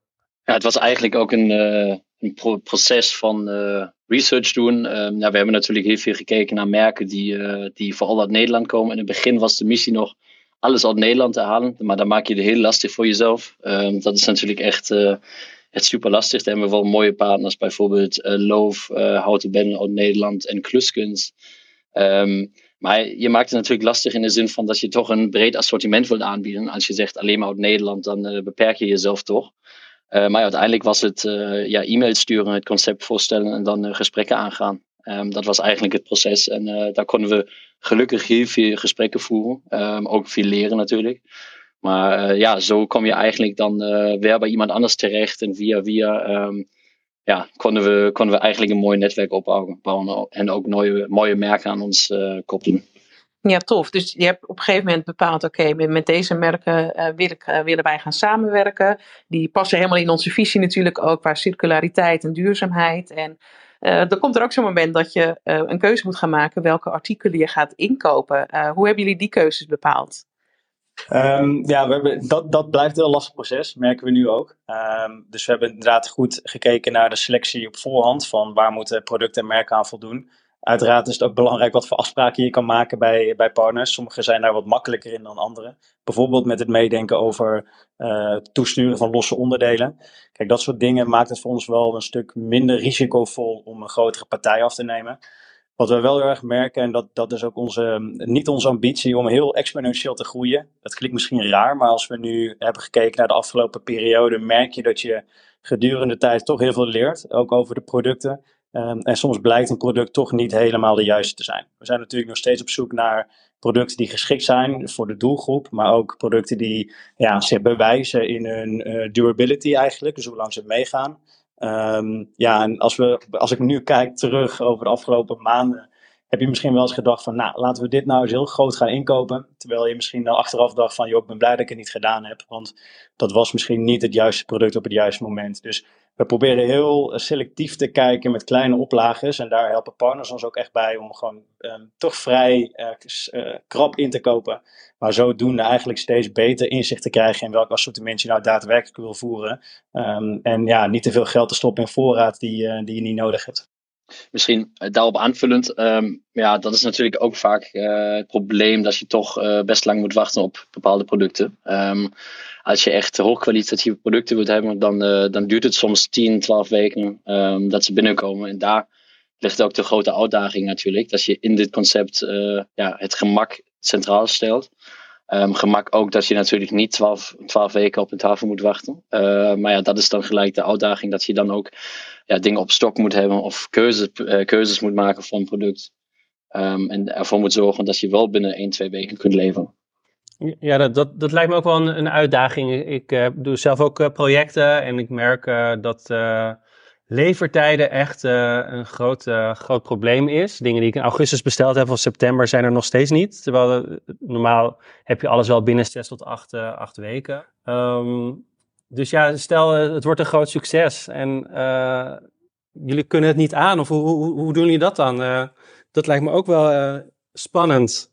Ja, het was eigenlijk ook een, uh, een pro proces van uh, research doen. Nou, we hebben natuurlijk heel veel gekeken naar merken die, die vooral uit Nederland komen. In het begin was de missie nog alles uit Nederland te halen, maar dan maak je het heel lastig voor jezelf. Ehm, dat is natuurlijk echt, echt super lastig. Daar hebben we wel mooie partners, bijvoorbeeld Loof, Houten Bennen uit Nederland en Kluskunst. Um, maar je maakt het natuurlijk lastig in de zin van dat je toch een breed assortiment wilt aanbieden. Als je zegt alleen maar uit Nederland, dan beperk je jezelf toch. Uh, maar uiteindelijk was het uh, ja, e-mail sturen, het concept voorstellen en dan uh, gesprekken aangaan. Um, dat was eigenlijk het proces. En daar konden we gelukkig heel veel gesprekken voeren. Um, ook veel leren natuurlijk. Maar ja, zo kom je eigenlijk dan weer bij iemand anders terecht. En via via um, ja, konden, we, konden we eigenlijk een mooi netwerk opbouwen. En ook mooie, mooie merken aan ons koppelen. Ja, tof. Dus je hebt op een gegeven moment bepaald, oké, met, deze merken ik, uh, willen wij gaan samenwerken. Die passen helemaal in onze visie natuurlijk ook qua circulariteit en duurzaamheid. En uh, dan komt er ook zo'n moment dat je een keuze moet gaan maken welke artikelen je gaat inkopen. hoe hebben jullie die keuzes bepaald? Um, ja, we hebben, dat, dat blijft een heel lastig proces, merken we nu ook. Um, dus we hebben inderdaad goed gekeken naar de selectie op voorhand van waar moeten producten en merken aan voldoen. Uiteraard is het ook belangrijk wat voor afspraken je kan maken bij, bij partners. Sommige zijn daar wat makkelijker in dan andere. Bijvoorbeeld met het meedenken over uh, toesturen van losse onderdelen. Kijk, dat soort dingen maakt het voor ons wel een stuk minder risicovol om een grotere partij af te nemen. Wat we wel heel erg merken, en dat, dat is ook onze, niet onze ambitie om heel exponentieel te groeien. Dat klinkt misschien raar, maar als we nu hebben gekeken naar de afgelopen periode, merk je dat je gedurende tijd toch heel veel leert. Ook over de producten. Um, en soms blijkt een product toch niet helemaal de juiste te zijn. We zijn natuurlijk nog steeds op zoek naar producten die geschikt zijn voor de doelgroep, maar ook producten die ja, zich bewijzen in hun uh, durability eigenlijk, dus hoe lang ze meegaan. Um, ja, en als, we, als ik nu kijk terug over de afgelopen maanden, heb je misschien wel eens gedacht van, nou, laten we dit nou eens heel groot gaan inkopen. Terwijl je misschien dan achteraf dacht van, joh, ik ben blij dat ik het niet gedaan heb. Want dat was misschien niet het juiste product op het juiste moment. Dus we proberen heel selectief te kijken met kleine oplages. En daar helpen partners ons ook echt bij om gewoon um, toch vrij uh, krap in te kopen. Maar zodoende eigenlijk steeds beter inzicht te krijgen in welk assortiment je nou daadwerkelijk wil voeren. Um, en ja, niet te veel geld te stoppen in voorraad die, die je niet nodig hebt. Misschien daarop aanvullend, um, ja, dat is natuurlijk ook vaak uh, het probleem dat je toch uh, best lang moet wachten op bepaalde producten. Um, als je echt hoogkwalitatieve producten wilt hebben, dan, dan duurt het soms 10, 12 weken um, dat ze binnenkomen. En daar ligt ook de grote uitdaging natuurlijk, dat je in dit concept ja, het gemak centraal stelt. Um, gemak ook dat je natuurlijk niet 12, 12 weken op een tafel moet wachten. Uh, maar ja, dat is dan gelijk de uitdaging dat je dan ook ja, dingen op stok moet hebben of keuzes, uh, keuzes moet maken voor een product. Um, en ervoor moet zorgen dat je wel binnen 1, 2 weken kunt leveren. Ja, dat, dat, dat lijkt me ook wel een, een uitdaging. Ik uh, doe zelf ook projecten en ik merk dat levertijden echt uh, een groot, uh, groot probleem is. Dingen die ik in augustus besteld heb of september zijn er nog steeds niet. Terwijl uh, normaal heb je alles wel binnen 6 tot 8, 8 weken. Um, dus ja, stel het wordt een groot succes en jullie kunnen het niet aan. Of hoe, hoe, hoe doen jullie dat dan? dat lijkt me ook wel spannend.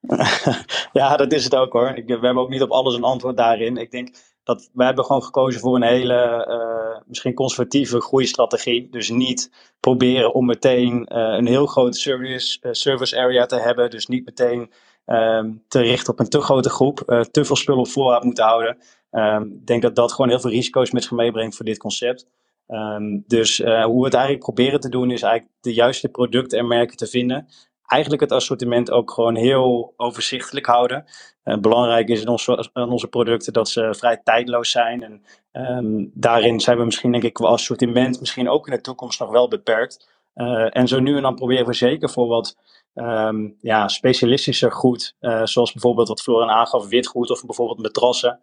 [laughs] ja, dat is het ook hoor. Ik, we hebben ook niet op alles een antwoord daarin. Ik denk dat hebben gewoon gekozen voor een hele uh, misschien conservatieve groeistrategie. Dus niet proberen om meteen uh, een heel groot service, uh, service area te hebben. Dus niet meteen um, te richten op een te grote groep. te veel spullen op voorraad moeten houden. Um, ik denk dat dat gewoon heel veel risico's met zich meebrengt voor dit concept. Um, dus hoe we het eigenlijk proberen te doen is eigenlijk de juiste producten en merken te vinden eigenlijk het assortiment ook gewoon heel overzichtelijk houden. Uh, belangrijk is in onze, onze, producten dat ze vrij tijdloos zijn. En um, daarin zijn we misschien, denk ik, qua assortiment misschien ook in de toekomst nog wel beperkt. Uh, en zo nu en dan proberen we zeker voor wat um, ja, specialistischer goed, uh, zoals bijvoorbeeld wat Floren aangaf, witgoed of bijvoorbeeld matrassen,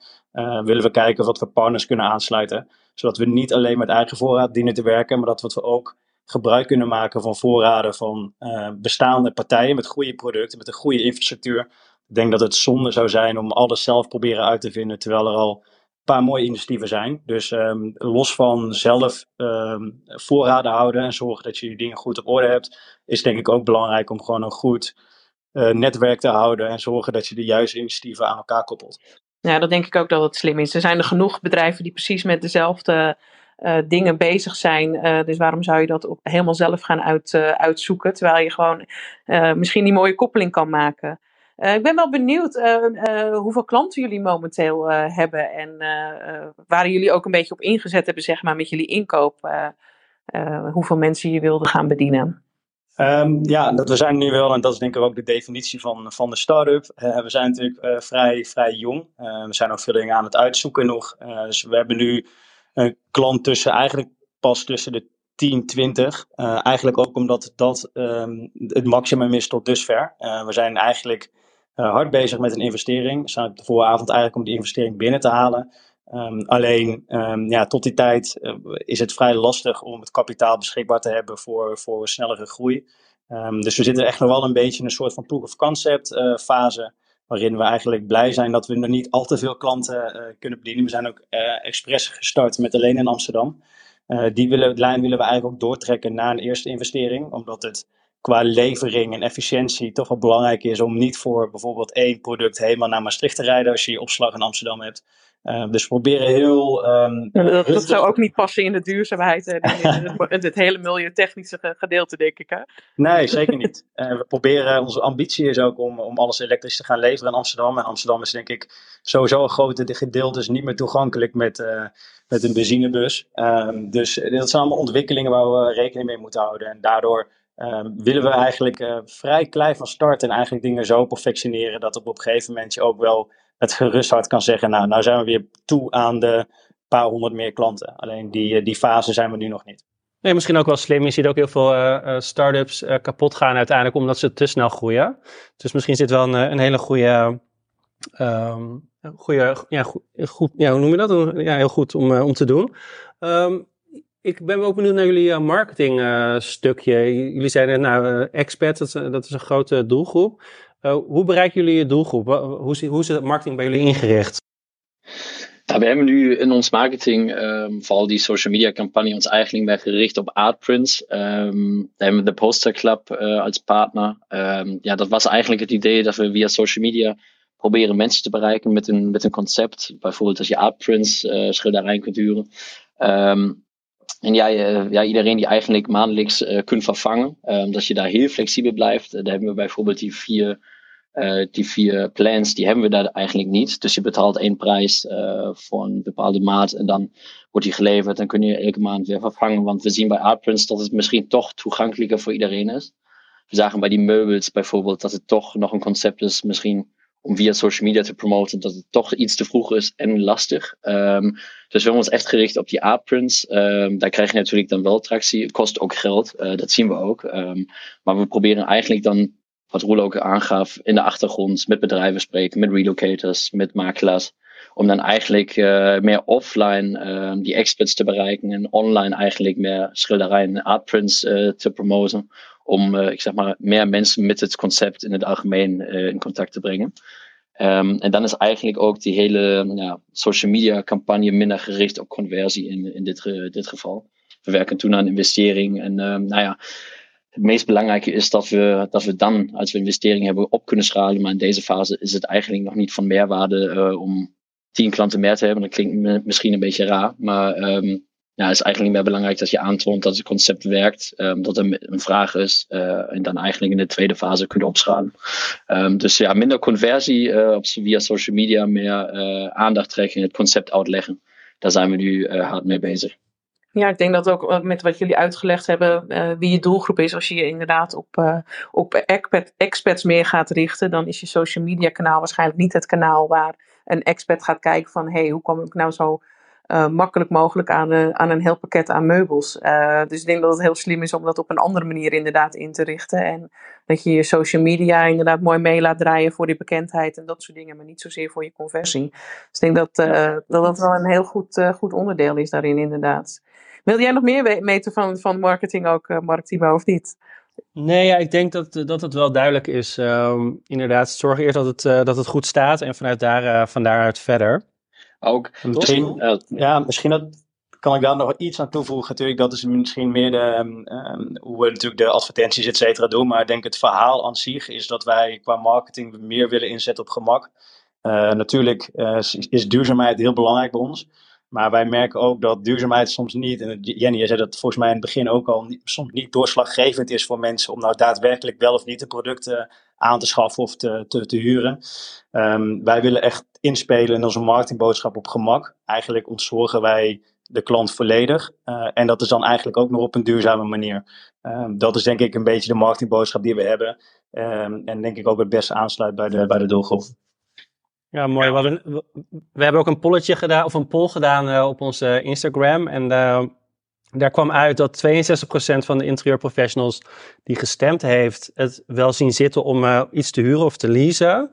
willen we kijken wat we partners kunnen aansluiten. Zodat we niet alleen met eigen voorraad dienen te werken, maar dat we ook gebruik kunnen maken van voorraden van uh, bestaande partijen met goede producten, met een goede infrastructuur. Ik denk dat het zonde zou zijn om alles zelf proberen uit te vinden, terwijl er al een paar mooie initiatieven zijn. Dus um, los van zelf um, voorraden houden en zorgen dat je je dingen goed op orde hebt, is denk ik ook belangrijk om gewoon een goed uh, netwerk te houden en zorgen dat je de juiste initiatieven aan elkaar koppelt. Ja, dat denk ik ook dat het slim is. Er zijn er genoeg bedrijven die precies met dezelfde uh, dingen bezig zijn. Uh, dus waarom zou je dat ook helemaal zelf gaan uit, uh, uitzoeken, terwijl je gewoon misschien die mooie koppeling kan maken. ik ben wel benieuwd hoeveel klanten jullie momenteel hebben en waar jullie ook een beetje op ingezet hebben, zeg maar, met jullie inkoop. hoeveel mensen je wilde gaan bedienen. Um, ja, dat we zijn nu wel, en dat is denk ik ook de definitie van, van de start-up. We zijn natuurlijk vrij, vrij jong. We zijn ook veel dingen aan het uitzoeken nog. dus we hebben nu een klant tussen eigenlijk pas tussen de 10, 20. Uh, eigenlijk ook omdat dat um, het maximum is tot dusver. Uh, we zijn eigenlijk uh, hard bezig met een investering. We op de vooravond eigenlijk om die investering binnen te halen. Um, alleen um, ja, tot die tijd is het vrij lastig om het kapitaal beschikbaar te hebben voor, voor snellere groei. Ehm, dus we zitten echt nog wel een beetje in een soort van proof of concept fase waarin we eigenlijk blij zijn dat we nog niet al te veel klanten kunnen bedienen. We zijn ook expres gestart met alleen in Amsterdam. die willen, lijn willen we eigenlijk ook doortrekken na een eerste investering, omdat het qua levering en efficiëntie toch wel belangrijk is om niet voor bijvoorbeeld één product helemaal naar Maastricht te rijden als je je opslag in Amsterdam hebt. Uh, dus we proberen heel. Um, dat, dat, zou ook niet passen in de duurzaamheid en het, het, hele milieutechnische gedeelte, denk ik. Hè? Nee, zeker niet. Uh, [laughs] we proberen, onze ambitie is ook om, om alles elektrisch te gaan leveren in Amsterdam. En Amsterdam is denk ik sowieso een grote gedeelte is niet meer toegankelijk met, uh, met een benzinebus. Um, dus dat zijn allemaal ontwikkelingen waar we rekening mee moeten houden. En daardoor um, willen we eigenlijk uh, vrij klein van start en eigenlijk dingen zo perfectioneren dat op een gegeven moment je ook wel met gerust hart kan zeggen, nou, nou zijn we weer toe aan de paar honderd meer klanten. Alleen die, eh, die fase zijn we nu nog niet. Nee, misschien ook wel slim. Je ziet ook heel veel uh, start-ups kapot gaan uiteindelijk omdat ze te snel groeien. Dus misschien zit wel een, een hele goede, um, goede ja, goed, ja, hoe noem je dat? Ja, heel goed om, om te doen. Um, ik ben ook benieuwd naar jullie marketing stukje. Jullie zeiden nou, expat, dat, dat, is een grote doelgroep. Hoe bereiken jullie je doelgroep? Hoe, hoe is het marketing bij jullie ingericht? Nou, we hebben nu in ons marketing, um, vooral die social media campagne, ons eigenlijk meer gericht op artprints. Um, we hebben de Poster Club als partner. Um, ja, dat was eigenlijk het idee dat we via social media proberen mensen te bereiken met een, met een concept. Bijvoorbeeld als je artprints uh, schilderijen kunt huren. En ja, ja, iedereen die eigenlijk maandelijks kunt vervangen, dat je daar heel flexibel blijft. Daar hebben we bijvoorbeeld die vier, uh, die vier plans, die hebben we daar eigenlijk niet. Dus je betaalt één prijs voor een bepaalde maat en dan wordt die geleverd. Dan kun je elke maand weer vervangen. Want we zien bij Artprints dat het misschien toch toegankelijker voor iedereen is. We zagen bij die meubels bijvoorbeeld dat het toch nog een concept is, misschien om via social media te promoten, dat het toch iets te vroeg is en lastig. Um, dus we hebben ons echt gericht op die A-prints. Um, daar krijg je natuurlijk dan wel tractie. Het kost ook geld, uh, dat zien we ook. Um, maar we proberen eigenlijk dan, wat Roel ook aangaf, in de achtergrond met bedrijven spreken, met relocators, met makelaars. Om dan eigenlijk uh, meer offline die experts te bereiken en online eigenlijk meer schilderijen en artprints uh, te promoten om, ik zeg maar, meer mensen met het concept in het algemeen in contact te brengen. Um, en dan is eigenlijk ook die hele ja, social media campagne minder gericht op conversie in, in dit, dit geval. We werken toen aan investering en um, nou ja, het meest belangrijke is dat we, dat we dan, als we investeringen hebben, op kunnen schalen. Maar in deze fase is het eigenlijk nog niet van meerwaarde uh, om tien klanten meer te hebben. Dat klinkt misschien een beetje raar, maar um, ja, is eigenlijk meer belangrijk dat je aantoont dat het concept werkt, um, dat er een vraag is uh, en dan eigenlijk in de tweede fase kunnen opschalen. Um, dus ja, minder conversie uh, via social media, meer aandacht trekken, het concept uitleggen. Daar zijn we nu hard mee bezig. Ja, ik denk dat ook met wat jullie uitgelegd hebben, uh, wie je doelgroep is. Als je je inderdaad op, uh, op expat, expats meer gaat richten, dan is je social media kanaal waarschijnlijk niet het kanaal waar een expat gaat kijken van, hé, hey, hoe kom ik nou zo makkelijk mogelijk aan, aan een heel pakket aan meubels. Dus ik denk dat het heel slim is om dat op een andere manier inderdaad in te richten. En dat je je social media inderdaad mooi mee laat draaien voor die bekendheid en dat soort dingen, maar niet zozeer voor je conversie. Dus ik denk dat dat, dat wel een heel goed, goed onderdeel is daarin inderdaad. Wil jij nog meer weten van, van marketing ook, Mark Timo, of niet? Nee, ja, ik denk dat, dat het wel duidelijk is. Um, inderdaad, zorg eerst dat het, dat het goed staat en vanuit daar, van daaruit verder ook. Misschien, ja, misschien dat, kan ik daar nog iets aan toevoegen. Natuurlijk, dat is misschien meer de, um, hoe we natuurlijk de advertenties et cetera doen. Maar ik denk het verhaal aan zich is dat wij qua marketing meer willen inzetten op gemak. Uh, natuurlijk uh, is duurzaamheid heel belangrijk bij ons. Maar wij merken ook dat duurzaamheid soms niet, en Jenny, je zei dat volgens mij in het begin ook al, soms niet doorslaggevend is voor mensen om nou daadwerkelijk wel of niet de producten aan te schaffen of te, te, te huren. Um, wij willen echt inspelen in onze marketingboodschap op gemak. Eigenlijk ontzorgen wij de klant volledig. Uh, en dat is dan eigenlijk ook nog op een duurzame manier. Um, dat is denk ik een beetje de marketingboodschap die we hebben. Um, en denk ik ook het beste aansluit bij de, bij de doelgroep. Ja, mooi. We, we, hebben ook een polletje gedaan, of een poll gedaan uh, op onze Instagram. En uh, daar kwam uit dat 62% van de interieurprofessionals die gestemd heeft, het wel zien zitten om uh, iets te huren of te leasen.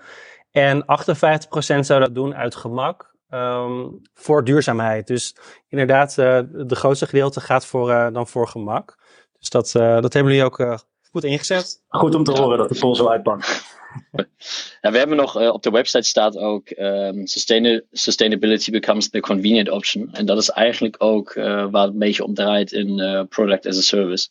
En 58% zou dat doen uit gemak um, voor duurzaamheid. Dus inderdaad, de grootste gedeelte gaat voor, dan voor gemak. Dus dat, dat hebben jullie ook Goed ingezet. Goed om te horen dat de poll zo uitpakt. Ja, we hebben nog op de website staat ook um, sustainability becomes the convenient option. En dat is eigenlijk ook waar het een beetje om draait in product as a service.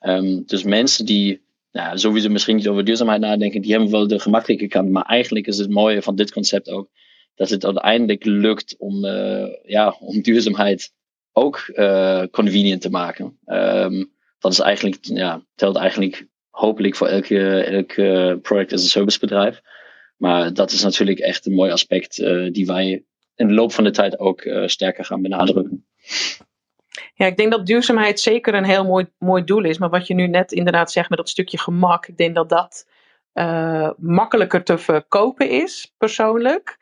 Um, dus mensen die nou, sowieso misschien niet over duurzaamheid nadenken, die hebben wel de gemakkelijke kant. Maar eigenlijk is het mooie van dit concept ook dat het uiteindelijk lukt om, uh, ja, om duurzaamheid ook uh, convenient te maken. Um, dat is eigenlijk, ja, telt eigenlijk hopelijk voor elke, elke product as a service bedrijf. Maar dat is natuurlijk echt een mooi aspect uh, die wij in de loop van de tijd ook sterker gaan benadrukken. Ja, ik denk dat duurzaamheid zeker een heel mooi, mooi doel is. Maar wat je nu net inderdaad zegt met dat stukje gemak, ik denk dat dat makkelijker te verkopen is, persoonlijk.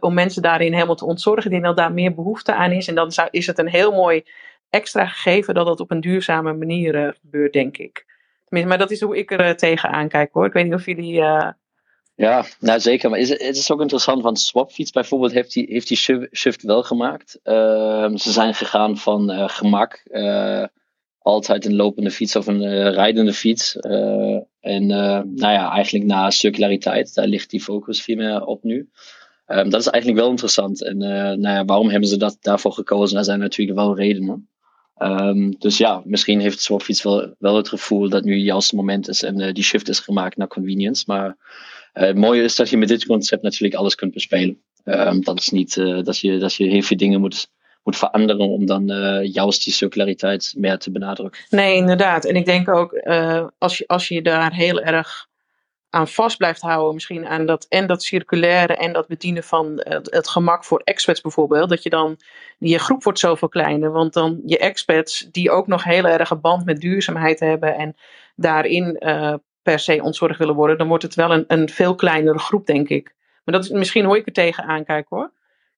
Om mensen daarin helemaal te ontzorgen. Ik denk daar meer behoefte aan is. En dan is het een heel mooi extra gegeven dat dat op een duurzame manier gebeurt, denk ik. Maar dat is hoe ik er tegenaan kijk hoor. Ik weet niet of jullie ja, nou zeker. Maar is, het is ook interessant, want Swapfiets bijvoorbeeld heeft die, heeft die shift wel gemaakt. Uh, ze zijn gegaan van uh, gemak, altijd een lopende fiets of een rijdende fiets. en nou ja, eigenlijk naar circulariteit, daar ligt die focus veel meer op nu. Um, dat is eigenlijk wel interessant. En nou ja, waarom hebben ze dat daarvoor gekozen? Daar zijn natuurlijk wel redenen. Um, dus ja, misschien heeft Swapfiets wel, wel het gevoel dat nu het juiste moment is en die shift is gemaakt naar convenience. Maar uh, het mooie is dat je met dit concept natuurlijk alles kunt bespelen. Um, dat is niet uh, dat, je, dat je heel veel dingen moet, moet veranderen om dan juist die circulariteit meer te benadrukken. Nee, inderdaad. En ik denk ook als, je, als je daar heel erg aan vast blijft houden, misschien aan dat en dat circulaire en dat bedienen van het, het gemak voor expats bijvoorbeeld, dat je dan je groep wordt zoveel kleiner, want dan je expats die ook nog heel erg een band met duurzaamheid hebben en daarin per se ontzorgd willen worden, dan wordt het wel een, een veel kleinere groep, denk ik. Maar dat is misschien hoe ik er tegenaan kijk hoor.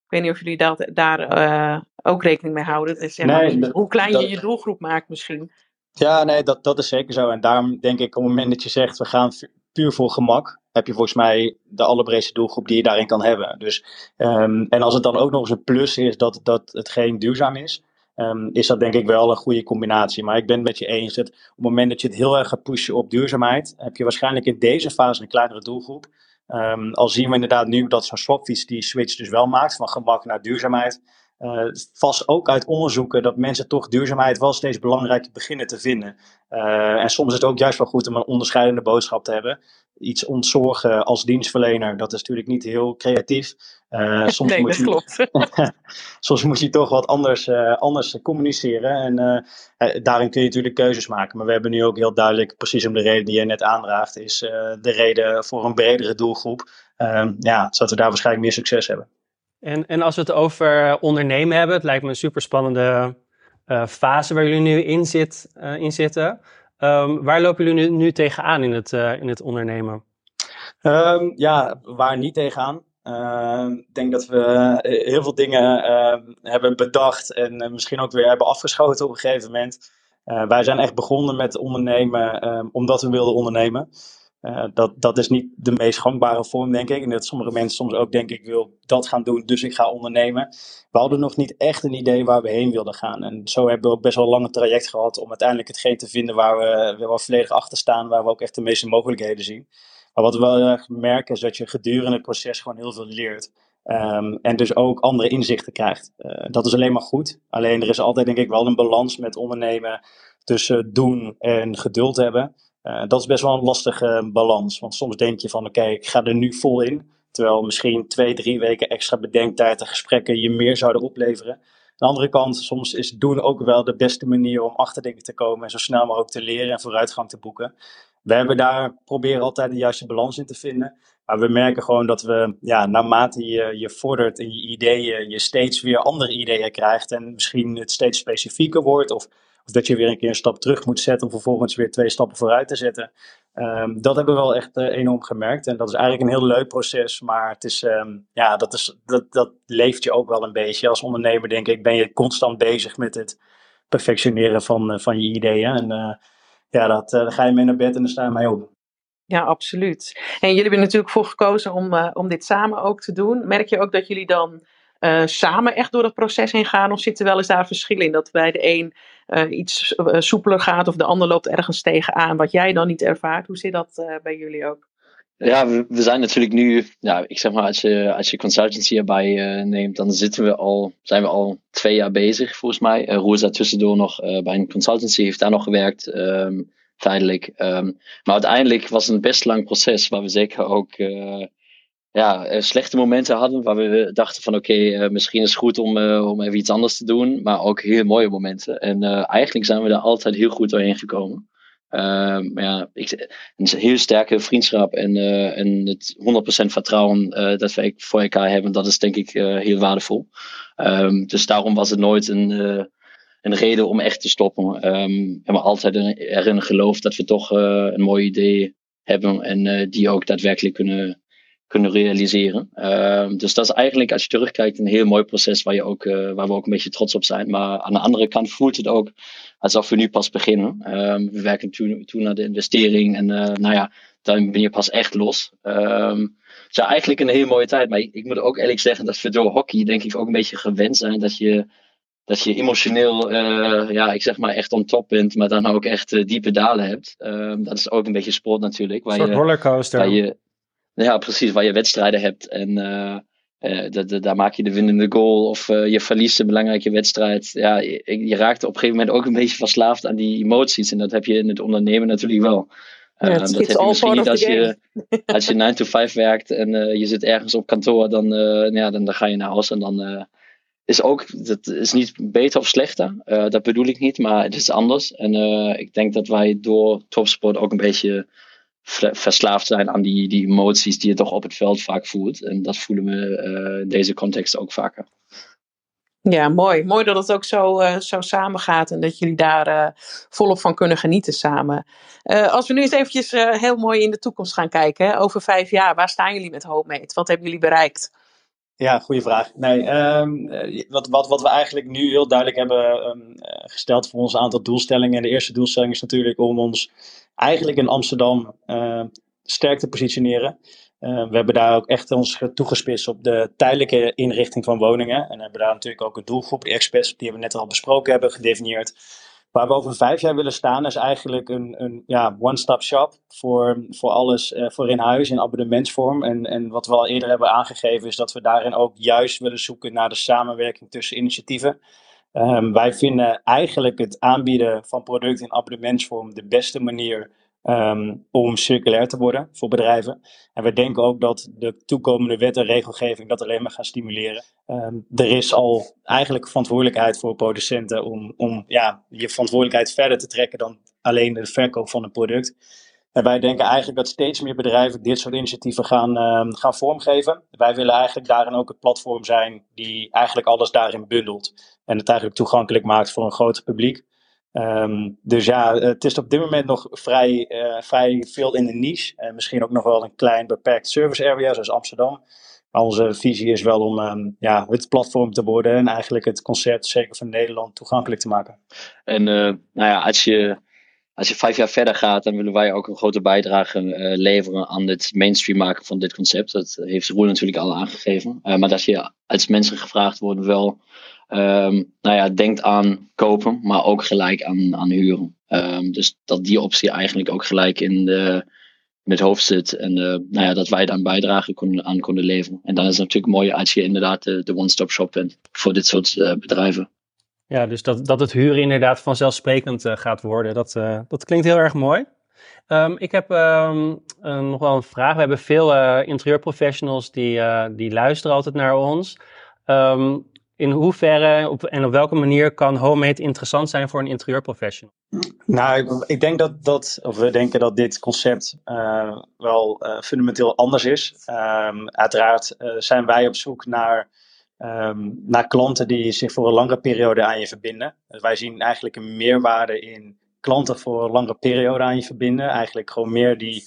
Ik weet niet of jullie dat, daar uh, ook rekening mee houden. Dus, zeg maar, nee, hoe klein je je doelgroep maakt misschien. Ja, nee, dat, dat is zeker zo. En daarom denk ik op het moment dat je zegt we gaan puur voor gemak, heb je volgens mij de allerbreedste doelgroep die je daarin kan hebben. Dus, um, en als het dan ook nog eens een plus is dat, dat het geen duurzaam is, um, is dat denk ik wel een goede combinatie. Maar ik ben het met je eens dat op het moment dat je het heel erg gaat pushen op duurzaamheid, heb je waarschijnlijk in deze fase een kleinere doelgroep. Um, al zien we inderdaad nu dat zo'n swapfiets die switch dus wel maakt van gemak naar duurzaamheid. Uh, vast ook uit onderzoeken dat mensen toch duurzaamheid wel steeds belangrijker beginnen te vinden. Uh, en soms is het ook juist wel goed om een onderscheidende boodschap te hebben. Iets ontzorgen als dienstverlener, dat is natuurlijk niet heel creatief. Uh, [laughs] soms nee, moet dat je, klopt. [laughs] soms moet je toch wat anders, anders communiceren. En daarin kun je natuurlijk keuzes maken. Maar we hebben nu ook heel duidelijk, precies om de reden die je net aandraagt, is de reden voor een bredere doelgroep. Ehm, ja, zodat we daar waarschijnlijk meer succes hebben. En, en als we het over ondernemen hebben, het lijkt me een super spannende uh, fase waar jullie nu in, zit, uh, in zitten. Um, waar lopen jullie nu, nu tegenaan in het, in het ondernemen? Um, ja, waar niet tegenaan. Ehm, ik denk dat we heel veel dingen hebben bedacht en misschien ook weer hebben afgeschoten op een gegeven moment. wij zijn echt begonnen met ondernemen omdat we wilden ondernemen. Uh, dat, dat is niet de meest gangbare vorm, denk ik. En dat sommige mensen soms ook denken, ik wil dat gaan doen, dus ik ga ondernemen. We hadden nog niet echt een idee waar we heen wilden gaan. En zo hebben we best wel een lange traject gehad om uiteindelijk hetgeen te vinden waar we, we wel volledig achter staan, waar we ook echt de meeste mogelijkheden zien. Maar wat we wel merken is dat je gedurende het proces gewoon heel veel leert. Um, en dus ook andere inzichten krijgt. Uh, dat is alleen maar goed. Alleen er is altijd denk ik wel een balans met ondernemen tussen doen en geduld hebben. Uh, dat is best wel een lastige balans. Want soms denk je van oké, ik ga er nu vol in. Terwijl misschien twee, drie weken extra bedenktijd en gesprekken je meer zouden opleveren. Aan de andere kant, soms is doen ook wel de beste manier om achter dingen te komen en zo snel mogelijk te leren en vooruitgang te boeken. We hebben daar proberen altijd de juiste balans in te vinden. Maar we merken gewoon dat we, ja, naarmate je, je vordert in je ideeën, je steeds weer andere ideeën krijgt en misschien het steeds specifieker wordt of of dat je weer een keer een stap terug moet zetten om vervolgens weer twee stappen vooruit te zetten. Um, dat hebben we wel echt uh, enorm gemerkt. En dat is eigenlijk een heel leuk proces. Maar het is, um, ja, dat, is, dat, dat leeft je ook wel een beetje. Als ondernemer denk ik, ben je constant bezig met het perfectioneren van, uh, van je ideeën. En uh, ja, dat, daar ga je mee naar bed en dan sta je mee op. Ja, absoluut. En jullie hebben er natuurlijk voor gekozen om, om dit samen ook te doen. Merk je ook dat jullie dan samen echt door het proces heen gaan? Of zitten wel eens daar verschillen in? Dat bij de een iets soepeler gaat of de ander loopt ergens tegenaan wat jij dan niet ervaart. Hoe zit dat bij jullie ook? Ja, we, zijn natuurlijk nu, ja, ik zeg maar, als je, als je consultancy erbij neemt, dan zitten we al, zijn we al twee jaar bezig, volgens mij. Uh, Roer zat tussendoor nog bij een consultancy, heeft daar nog gewerkt, um, tijdelijk. Um, maar uiteindelijk was het een best lang proces, waar we zeker ook ja, slechte momenten hadden, waar we dachten van oké, okay, misschien is het goed om, om even iets anders te doen, maar ook heel mooie momenten. En eigenlijk zijn we daar altijd heel goed doorheen gekomen. Maar ja, ik, een heel sterke vriendschap en, en het 100% vertrouwen dat we voor elkaar hebben, dat is denk ik heel waardevol. Um, dus daarom was het nooit een, een reden om echt te stoppen. Um, we hebben altijd erin geloofd dat we toch een mooi idee hebben en die ook daadwerkelijk kunnen, kunnen realiseren. Uh, dus dat is eigenlijk, als je terugkijkt, een heel mooi proces waar, je ook, uh, waar we ook een beetje trots op zijn. Maar aan de andere kant voelt het ook alsof we nu pas beginnen. Um, we werken toen, toen naar de investering en uh, nou ja, dan ben je pas echt los. Um, het is eigenlijk een hele mooie tijd. Maar ik, ik, moet ook eerlijk zeggen dat we door hockey denk ik ook een beetje gewend zijn dat je, dat je emotioneel, uh, ja, ik zeg maar echt on top bent, maar dan ook echt diepe dalen hebt. Um, dat is ook een beetje sport natuurlijk. Waar een soort je, rollercoaster. Waar je, ja, precies, waar je wedstrijden hebt en uh, daar maak je de winnende goal of uh, je verliest een belangrijke wedstrijd. Ja, je, je, raakt op een gegeven moment ook een beetje verslaafd aan die emoties en dat heb je in het ondernemen natuurlijk wel. Ja, dat heb je misschien niet [laughs] als je, als je 9 to 5 werkt en je zit ergens op kantoor, dan, ja, dan, dan ga je naar huis en dan is ook, dat is niet beter of slechter, dat bedoel ik niet, maar het is anders. En ik denk dat wij door topsport ook een beetje verslaafd zijn aan die, die emoties die je toch op het veld vaak voelt. En dat voelen we uh, in deze context ook vaker. Ja, mooi. Mooi dat het ook zo, uh, zo samengaat en dat jullie daar uh, volop van kunnen genieten samen. als we nu eens eventjes heel mooi in de toekomst gaan kijken, hè, over vijf jaar, waar staan jullie met Homemade? Wat hebben jullie bereikt? Ja, goede vraag. Nee, um, wat, wat, wat we eigenlijk nu heel duidelijk hebben um, gesteld voor ons aantal doelstellingen. En de eerste doelstelling is natuurlijk om ons eigenlijk in Amsterdam uh, sterk te positioneren. Uh, we hebben daar ook echt ons toegespitst op de tijdelijke inrichting van woningen. En hebben daar natuurlijk ook een doelgroep, de experts, die we net al besproken hebben, gedefinieerd. Waar we over vijf jaar willen staan is eigenlijk een, een ja, one-stop shop voor, voor alles uh, voor in huis in abonnementsvorm. En, en wat we al eerder hebben aangegeven is dat we daarin ook juist willen zoeken naar de samenwerking tussen initiatieven. Um, wij vinden eigenlijk het aanbieden van producten in abonnementsvorm de beste manier um, om circulair te worden voor bedrijven. En we denken ook dat de toekomende wet en regelgeving dat alleen maar gaan stimuleren. Um, er is al eigenlijk verantwoordelijkheid voor producenten om, om ja, je verantwoordelijkheid verder te trekken dan alleen de verkoop van een product. En wij denken eigenlijk dat steeds meer bedrijven dit soort initiatieven gaan, gaan vormgeven. Wij willen eigenlijk daarin ook het platform zijn die eigenlijk alles daarin bundelt. En het eigenlijk toegankelijk maakt voor een groter publiek. Um, dus ja, het is op dit moment nog vrij, uh, vrij veel in de niche. En misschien ook nog wel een klein beperkt service area zoals Amsterdam. Maar onze visie is wel om um, ja, het platform te worden en eigenlijk het concept, zeker van Nederland, toegankelijk te maken. En uh, nou ja, als je als je vijf jaar verder gaat, dan willen wij ook een grote bijdrage uh, leveren aan het mainstream maken van dit concept. Dat heeft Roel natuurlijk al aangegeven. Maar dat je als mensen gevraagd worden wel, um, nou ja, denkt aan kopen, maar ook gelijk aan, aan huren. Um, dus dat die optie eigenlijk ook gelijk in, de, in het hoofd zit. En uh, nou ja, dat wij daar een bijdrage aan kunnen leveren. En dan is natuurlijk mooi als je inderdaad de, one-stop shop bent voor dit soort bedrijven. Ja, dus dat, dat het huren inderdaad vanzelfsprekend uh, gaat worden, dat, dat klinkt heel erg mooi. Um, ik heb um, nog wel een vraag. We hebben veel interieurprofessionals die, die luisteren altijd naar ons. Um, in hoeverre op, en op welke manier kan homemade interessant zijn voor een interieurprofessional? Nou, ik, denk dat, dat, of we denken dat dit concept wel fundamenteel anders is. uiteraard zijn wij op zoek naar um, naar klanten die zich voor een langere periode aan je verbinden. Dus wij zien eigenlijk een meerwaarde in klanten voor een langere periode aan je verbinden. Eigenlijk gewoon meer die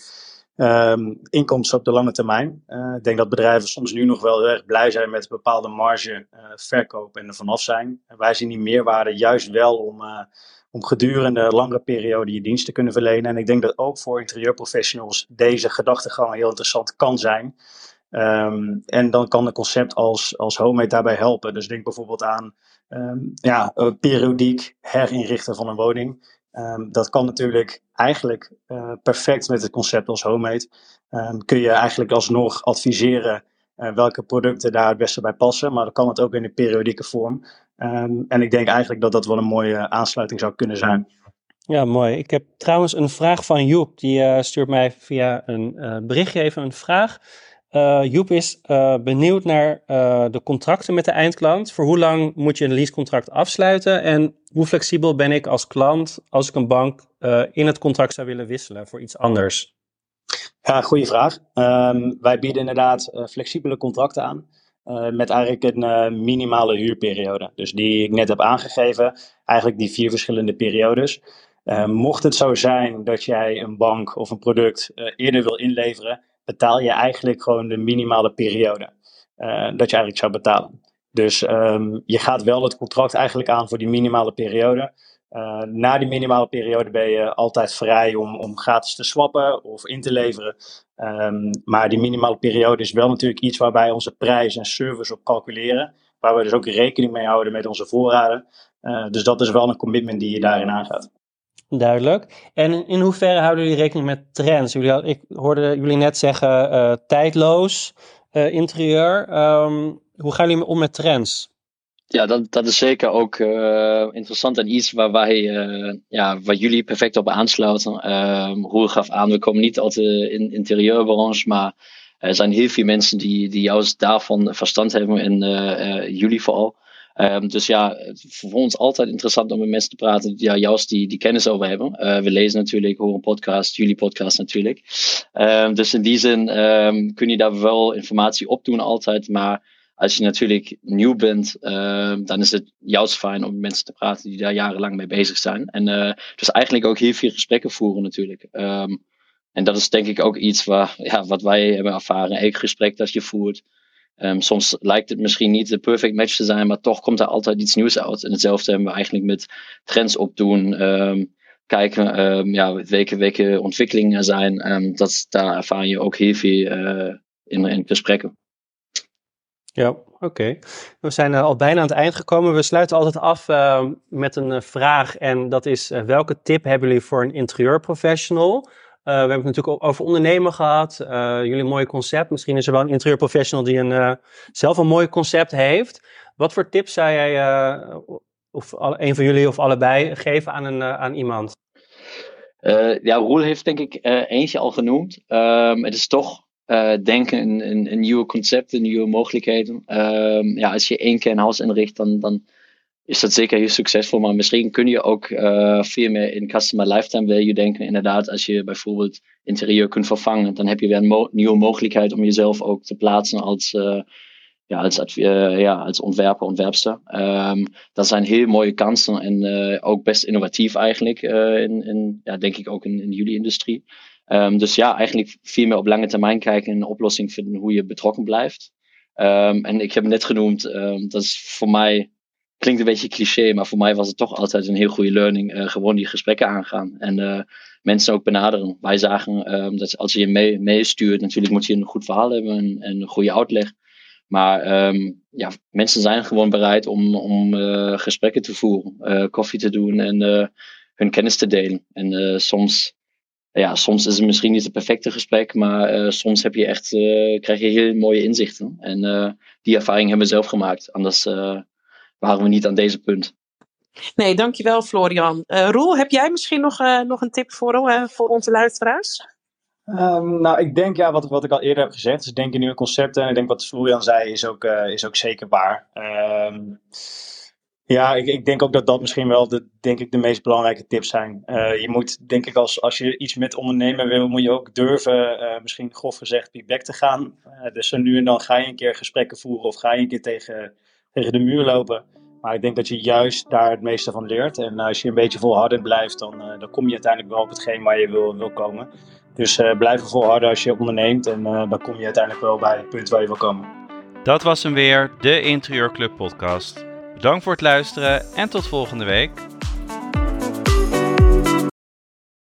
um, inkomsten op de lange termijn. Uh, ik denk dat bedrijven soms nu nog wel heel erg blij zijn met een bepaalde marge uh, verkoop en er vanaf zijn. Wij zien die meerwaarde juist wel om, uh, om gedurende langere periode je dienst te kunnen verlenen. En ik denk dat ook voor interieurprofessionals deze gedachtegang heel interessant kan zijn. Ehm, en dan kan een concept als, als daarbij helpen. Dus denk bijvoorbeeld aan ehm, ja, periodiek herinrichten van een woning. Ehm, dat kan natuurlijk eigenlijk uh, perfect met het concept als homemade. kun je eigenlijk alsnog adviseren uh, welke producten daar het beste bij passen. Maar dan kan het ook in een periodieke vorm. en ik denk eigenlijk dat dat wel een mooie aansluiting zou kunnen zijn. Ja, mooi. Ik heb trouwens een vraag van Joep. Die uh, stuurt mij via een berichtje even een vraag. Uh, Joep is benieuwd naar de contracten met de eindklant. Voor hoe lang moet je een leasecontract afsluiten? En hoe flexibel ben ik als klant als ik een bank in het contract zou willen wisselen voor iets anders? Ja, goede vraag. Um, wij bieden inderdaad flexibele contracten aan. met eigenlijk een minimale huurperiode. Dus die ik net heb aangegeven. Eigenlijk die vier verschillende periodes. Uh, mocht het zo zijn dat jij een bank of een product eerder wil inleveren, betaal je eigenlijk gewoon de minimale periode uh, dat je eigenlijk zou betalen. Dus um, je gaat wel het contract eigenlijk aan voor die minimale periode. na die minimale periode ben je altijd vrij om, om gratis te swappen of in te leveren. Um, maar die minimale periode is wel natuurlijk iets waarbij onze prijs en service op calculeren. Waar we dus ook rekening mee houden met onze voorraden. dus dat is wel een commitment die je daarin aangaat. Duidelijk. En in hoeverre houden jullie rekening met trends? Jullie, ik hoorde jullie net zeggen uh, tijdloos uh, interieur. Um, hoe gaan jullie om met trends? Ja, dat, dat is zeker ook uh, interessant en iets waar wij, ja, waar jullie perfect op aansluiten. Ehm, Roel gaf aan, we komen niet uit de in, interieurbranche, maar er zijn heel veel mensen die, die juist daarvan verstand hebben en jullie vooral. Um, dus ja, voor ons altijd interessant om met mensen te praten die ja, juist die, die kennis over hebben. Uh, we lezen natuurlijk, horen podcast, jullie podcast natuurlijk. Um, dus in die zin um, kun je daar wel informatie op doen altijd. Maar als je natuurlijk nieuw bent, dan is het juist fijn om met mensen te praten die daar jarenlang mee bezig zijn. En uh, dus eigenlijk ook heel veel gesprekken voeren natuurlijk. en dat is denk ik ook iets waar, ja, wat wij hebben ervaren. Elk gesprek dat je voert. Um, soms lijkt het misschien niet de perfect match te zijn, maar toch komt er altijd iets nieuws uit. En hetzelfde hebben we eigenlijk met trends opdoen. Um, kijken um, ja, welke, welke ontwikkelingen er zijn. dat, daar ervaar je ook heel veel uh, in, in gesprekken. Ja, oké. We zijn uh, al bijna aan het eind gekomen. We sluiten altijd af met een uh, vraag. En dat is: welke tip hebben jullie voor een interieurprofessional? Uh, we hebben het natuurlijk over ondernemen gehad. Uh, jullie een mooi concept. Misschien is er wel een interieurprofessional die een, uh, zelf een mooi concept heeft. Wat voor tips zou jij, of een van jullie of allebei, geven aan, een, aan iemand? ja, Roel heeft denk ik eentje al genoemd. Um, het is toch denken in, in, nieuwe concepten, nieuwe mogelijkheden. Um, ja, als je één keer een huis inricht, dan, dan is dat zeker heel succesvol. Maar misschien kun je ook uh, veel meer in customer lifetime value denken. Inderdaad, als je bijvoorbeeld interieur kunt vervangen, dan heb je weer een nieuwe mogelijkheid om jezelf ook te plaatsen als, uh, ja, als, uh, ja, als ontwerper, ontwerpster. Um, dat zijn heel mooie kansen en ook best innovatief eigenlijk. in, in, ja, denk ik ook in, jullie industrie. Um, dus ja, eigenlijk veel meer op lange termijn kijken en een oplossing vinden hoe je betrokken blijft. Um, en ik heb net genoemd, dat is voor mij klinkt een beetje cliché, maar voor mij was het toch altijd een heel goede learning. Uh, gewoon die gesprekken aangaan en uh, mensen ook benaderen. Wij zagen um, dat als je je mee, meestuurt, natuurlijk moet je een goed verhaal hebben en, en een goede uitleg. Maar um, ja, mensen zijn gewoon bereid om, om uh, gesprekken te voeren, koffie te doen en hun kennis te delen. En soms, ja, soms is het misschien niet het perfecte gesprek, maar soms heb je echt, krijg je heel mooie inzichten. En die ervaring hebben we zelf gemaakt. Anders waren we niet aan deze punt. Nee, dankjewel Florian. Uh, Roel, heb jij misschien nog, uh, nog een tip voor, uh, voor onze luisteraars? Um, nou, ik denk ja, wat, wat ik al eerder heb gezegd, dus denk in nieuwe concepten. En ik denk wat Florian zei, is ook, is ook zeker waar. Um, ja, ik, ik denk ook dat dat misschien wel de, denk ik, de meest belangrijke tips zijn. je moet, denk ik, als, als je iets met ondernemen wil, moet je ook durven, misschien grof gezegd, feedback te gaan. dus zo nu en dan ga je een keer gesprekken voeren of ga je een keer tegen tegen de muur lopen. Maar ik denk dat je juist daar het meeste van leert. En als je een beetje volhardend blijft, dan, uh, dan kom je uiteindelijk wel op hetgeen waar je wil, wil komen. Dus uh, blijf volharden als je onderneemt. En dan kom je uiteindelijk wel bij het punt waar je wil komen. Dat was hem weer, de Interieurclub podcast. Bedankt voor het luisteren en tot volgende week.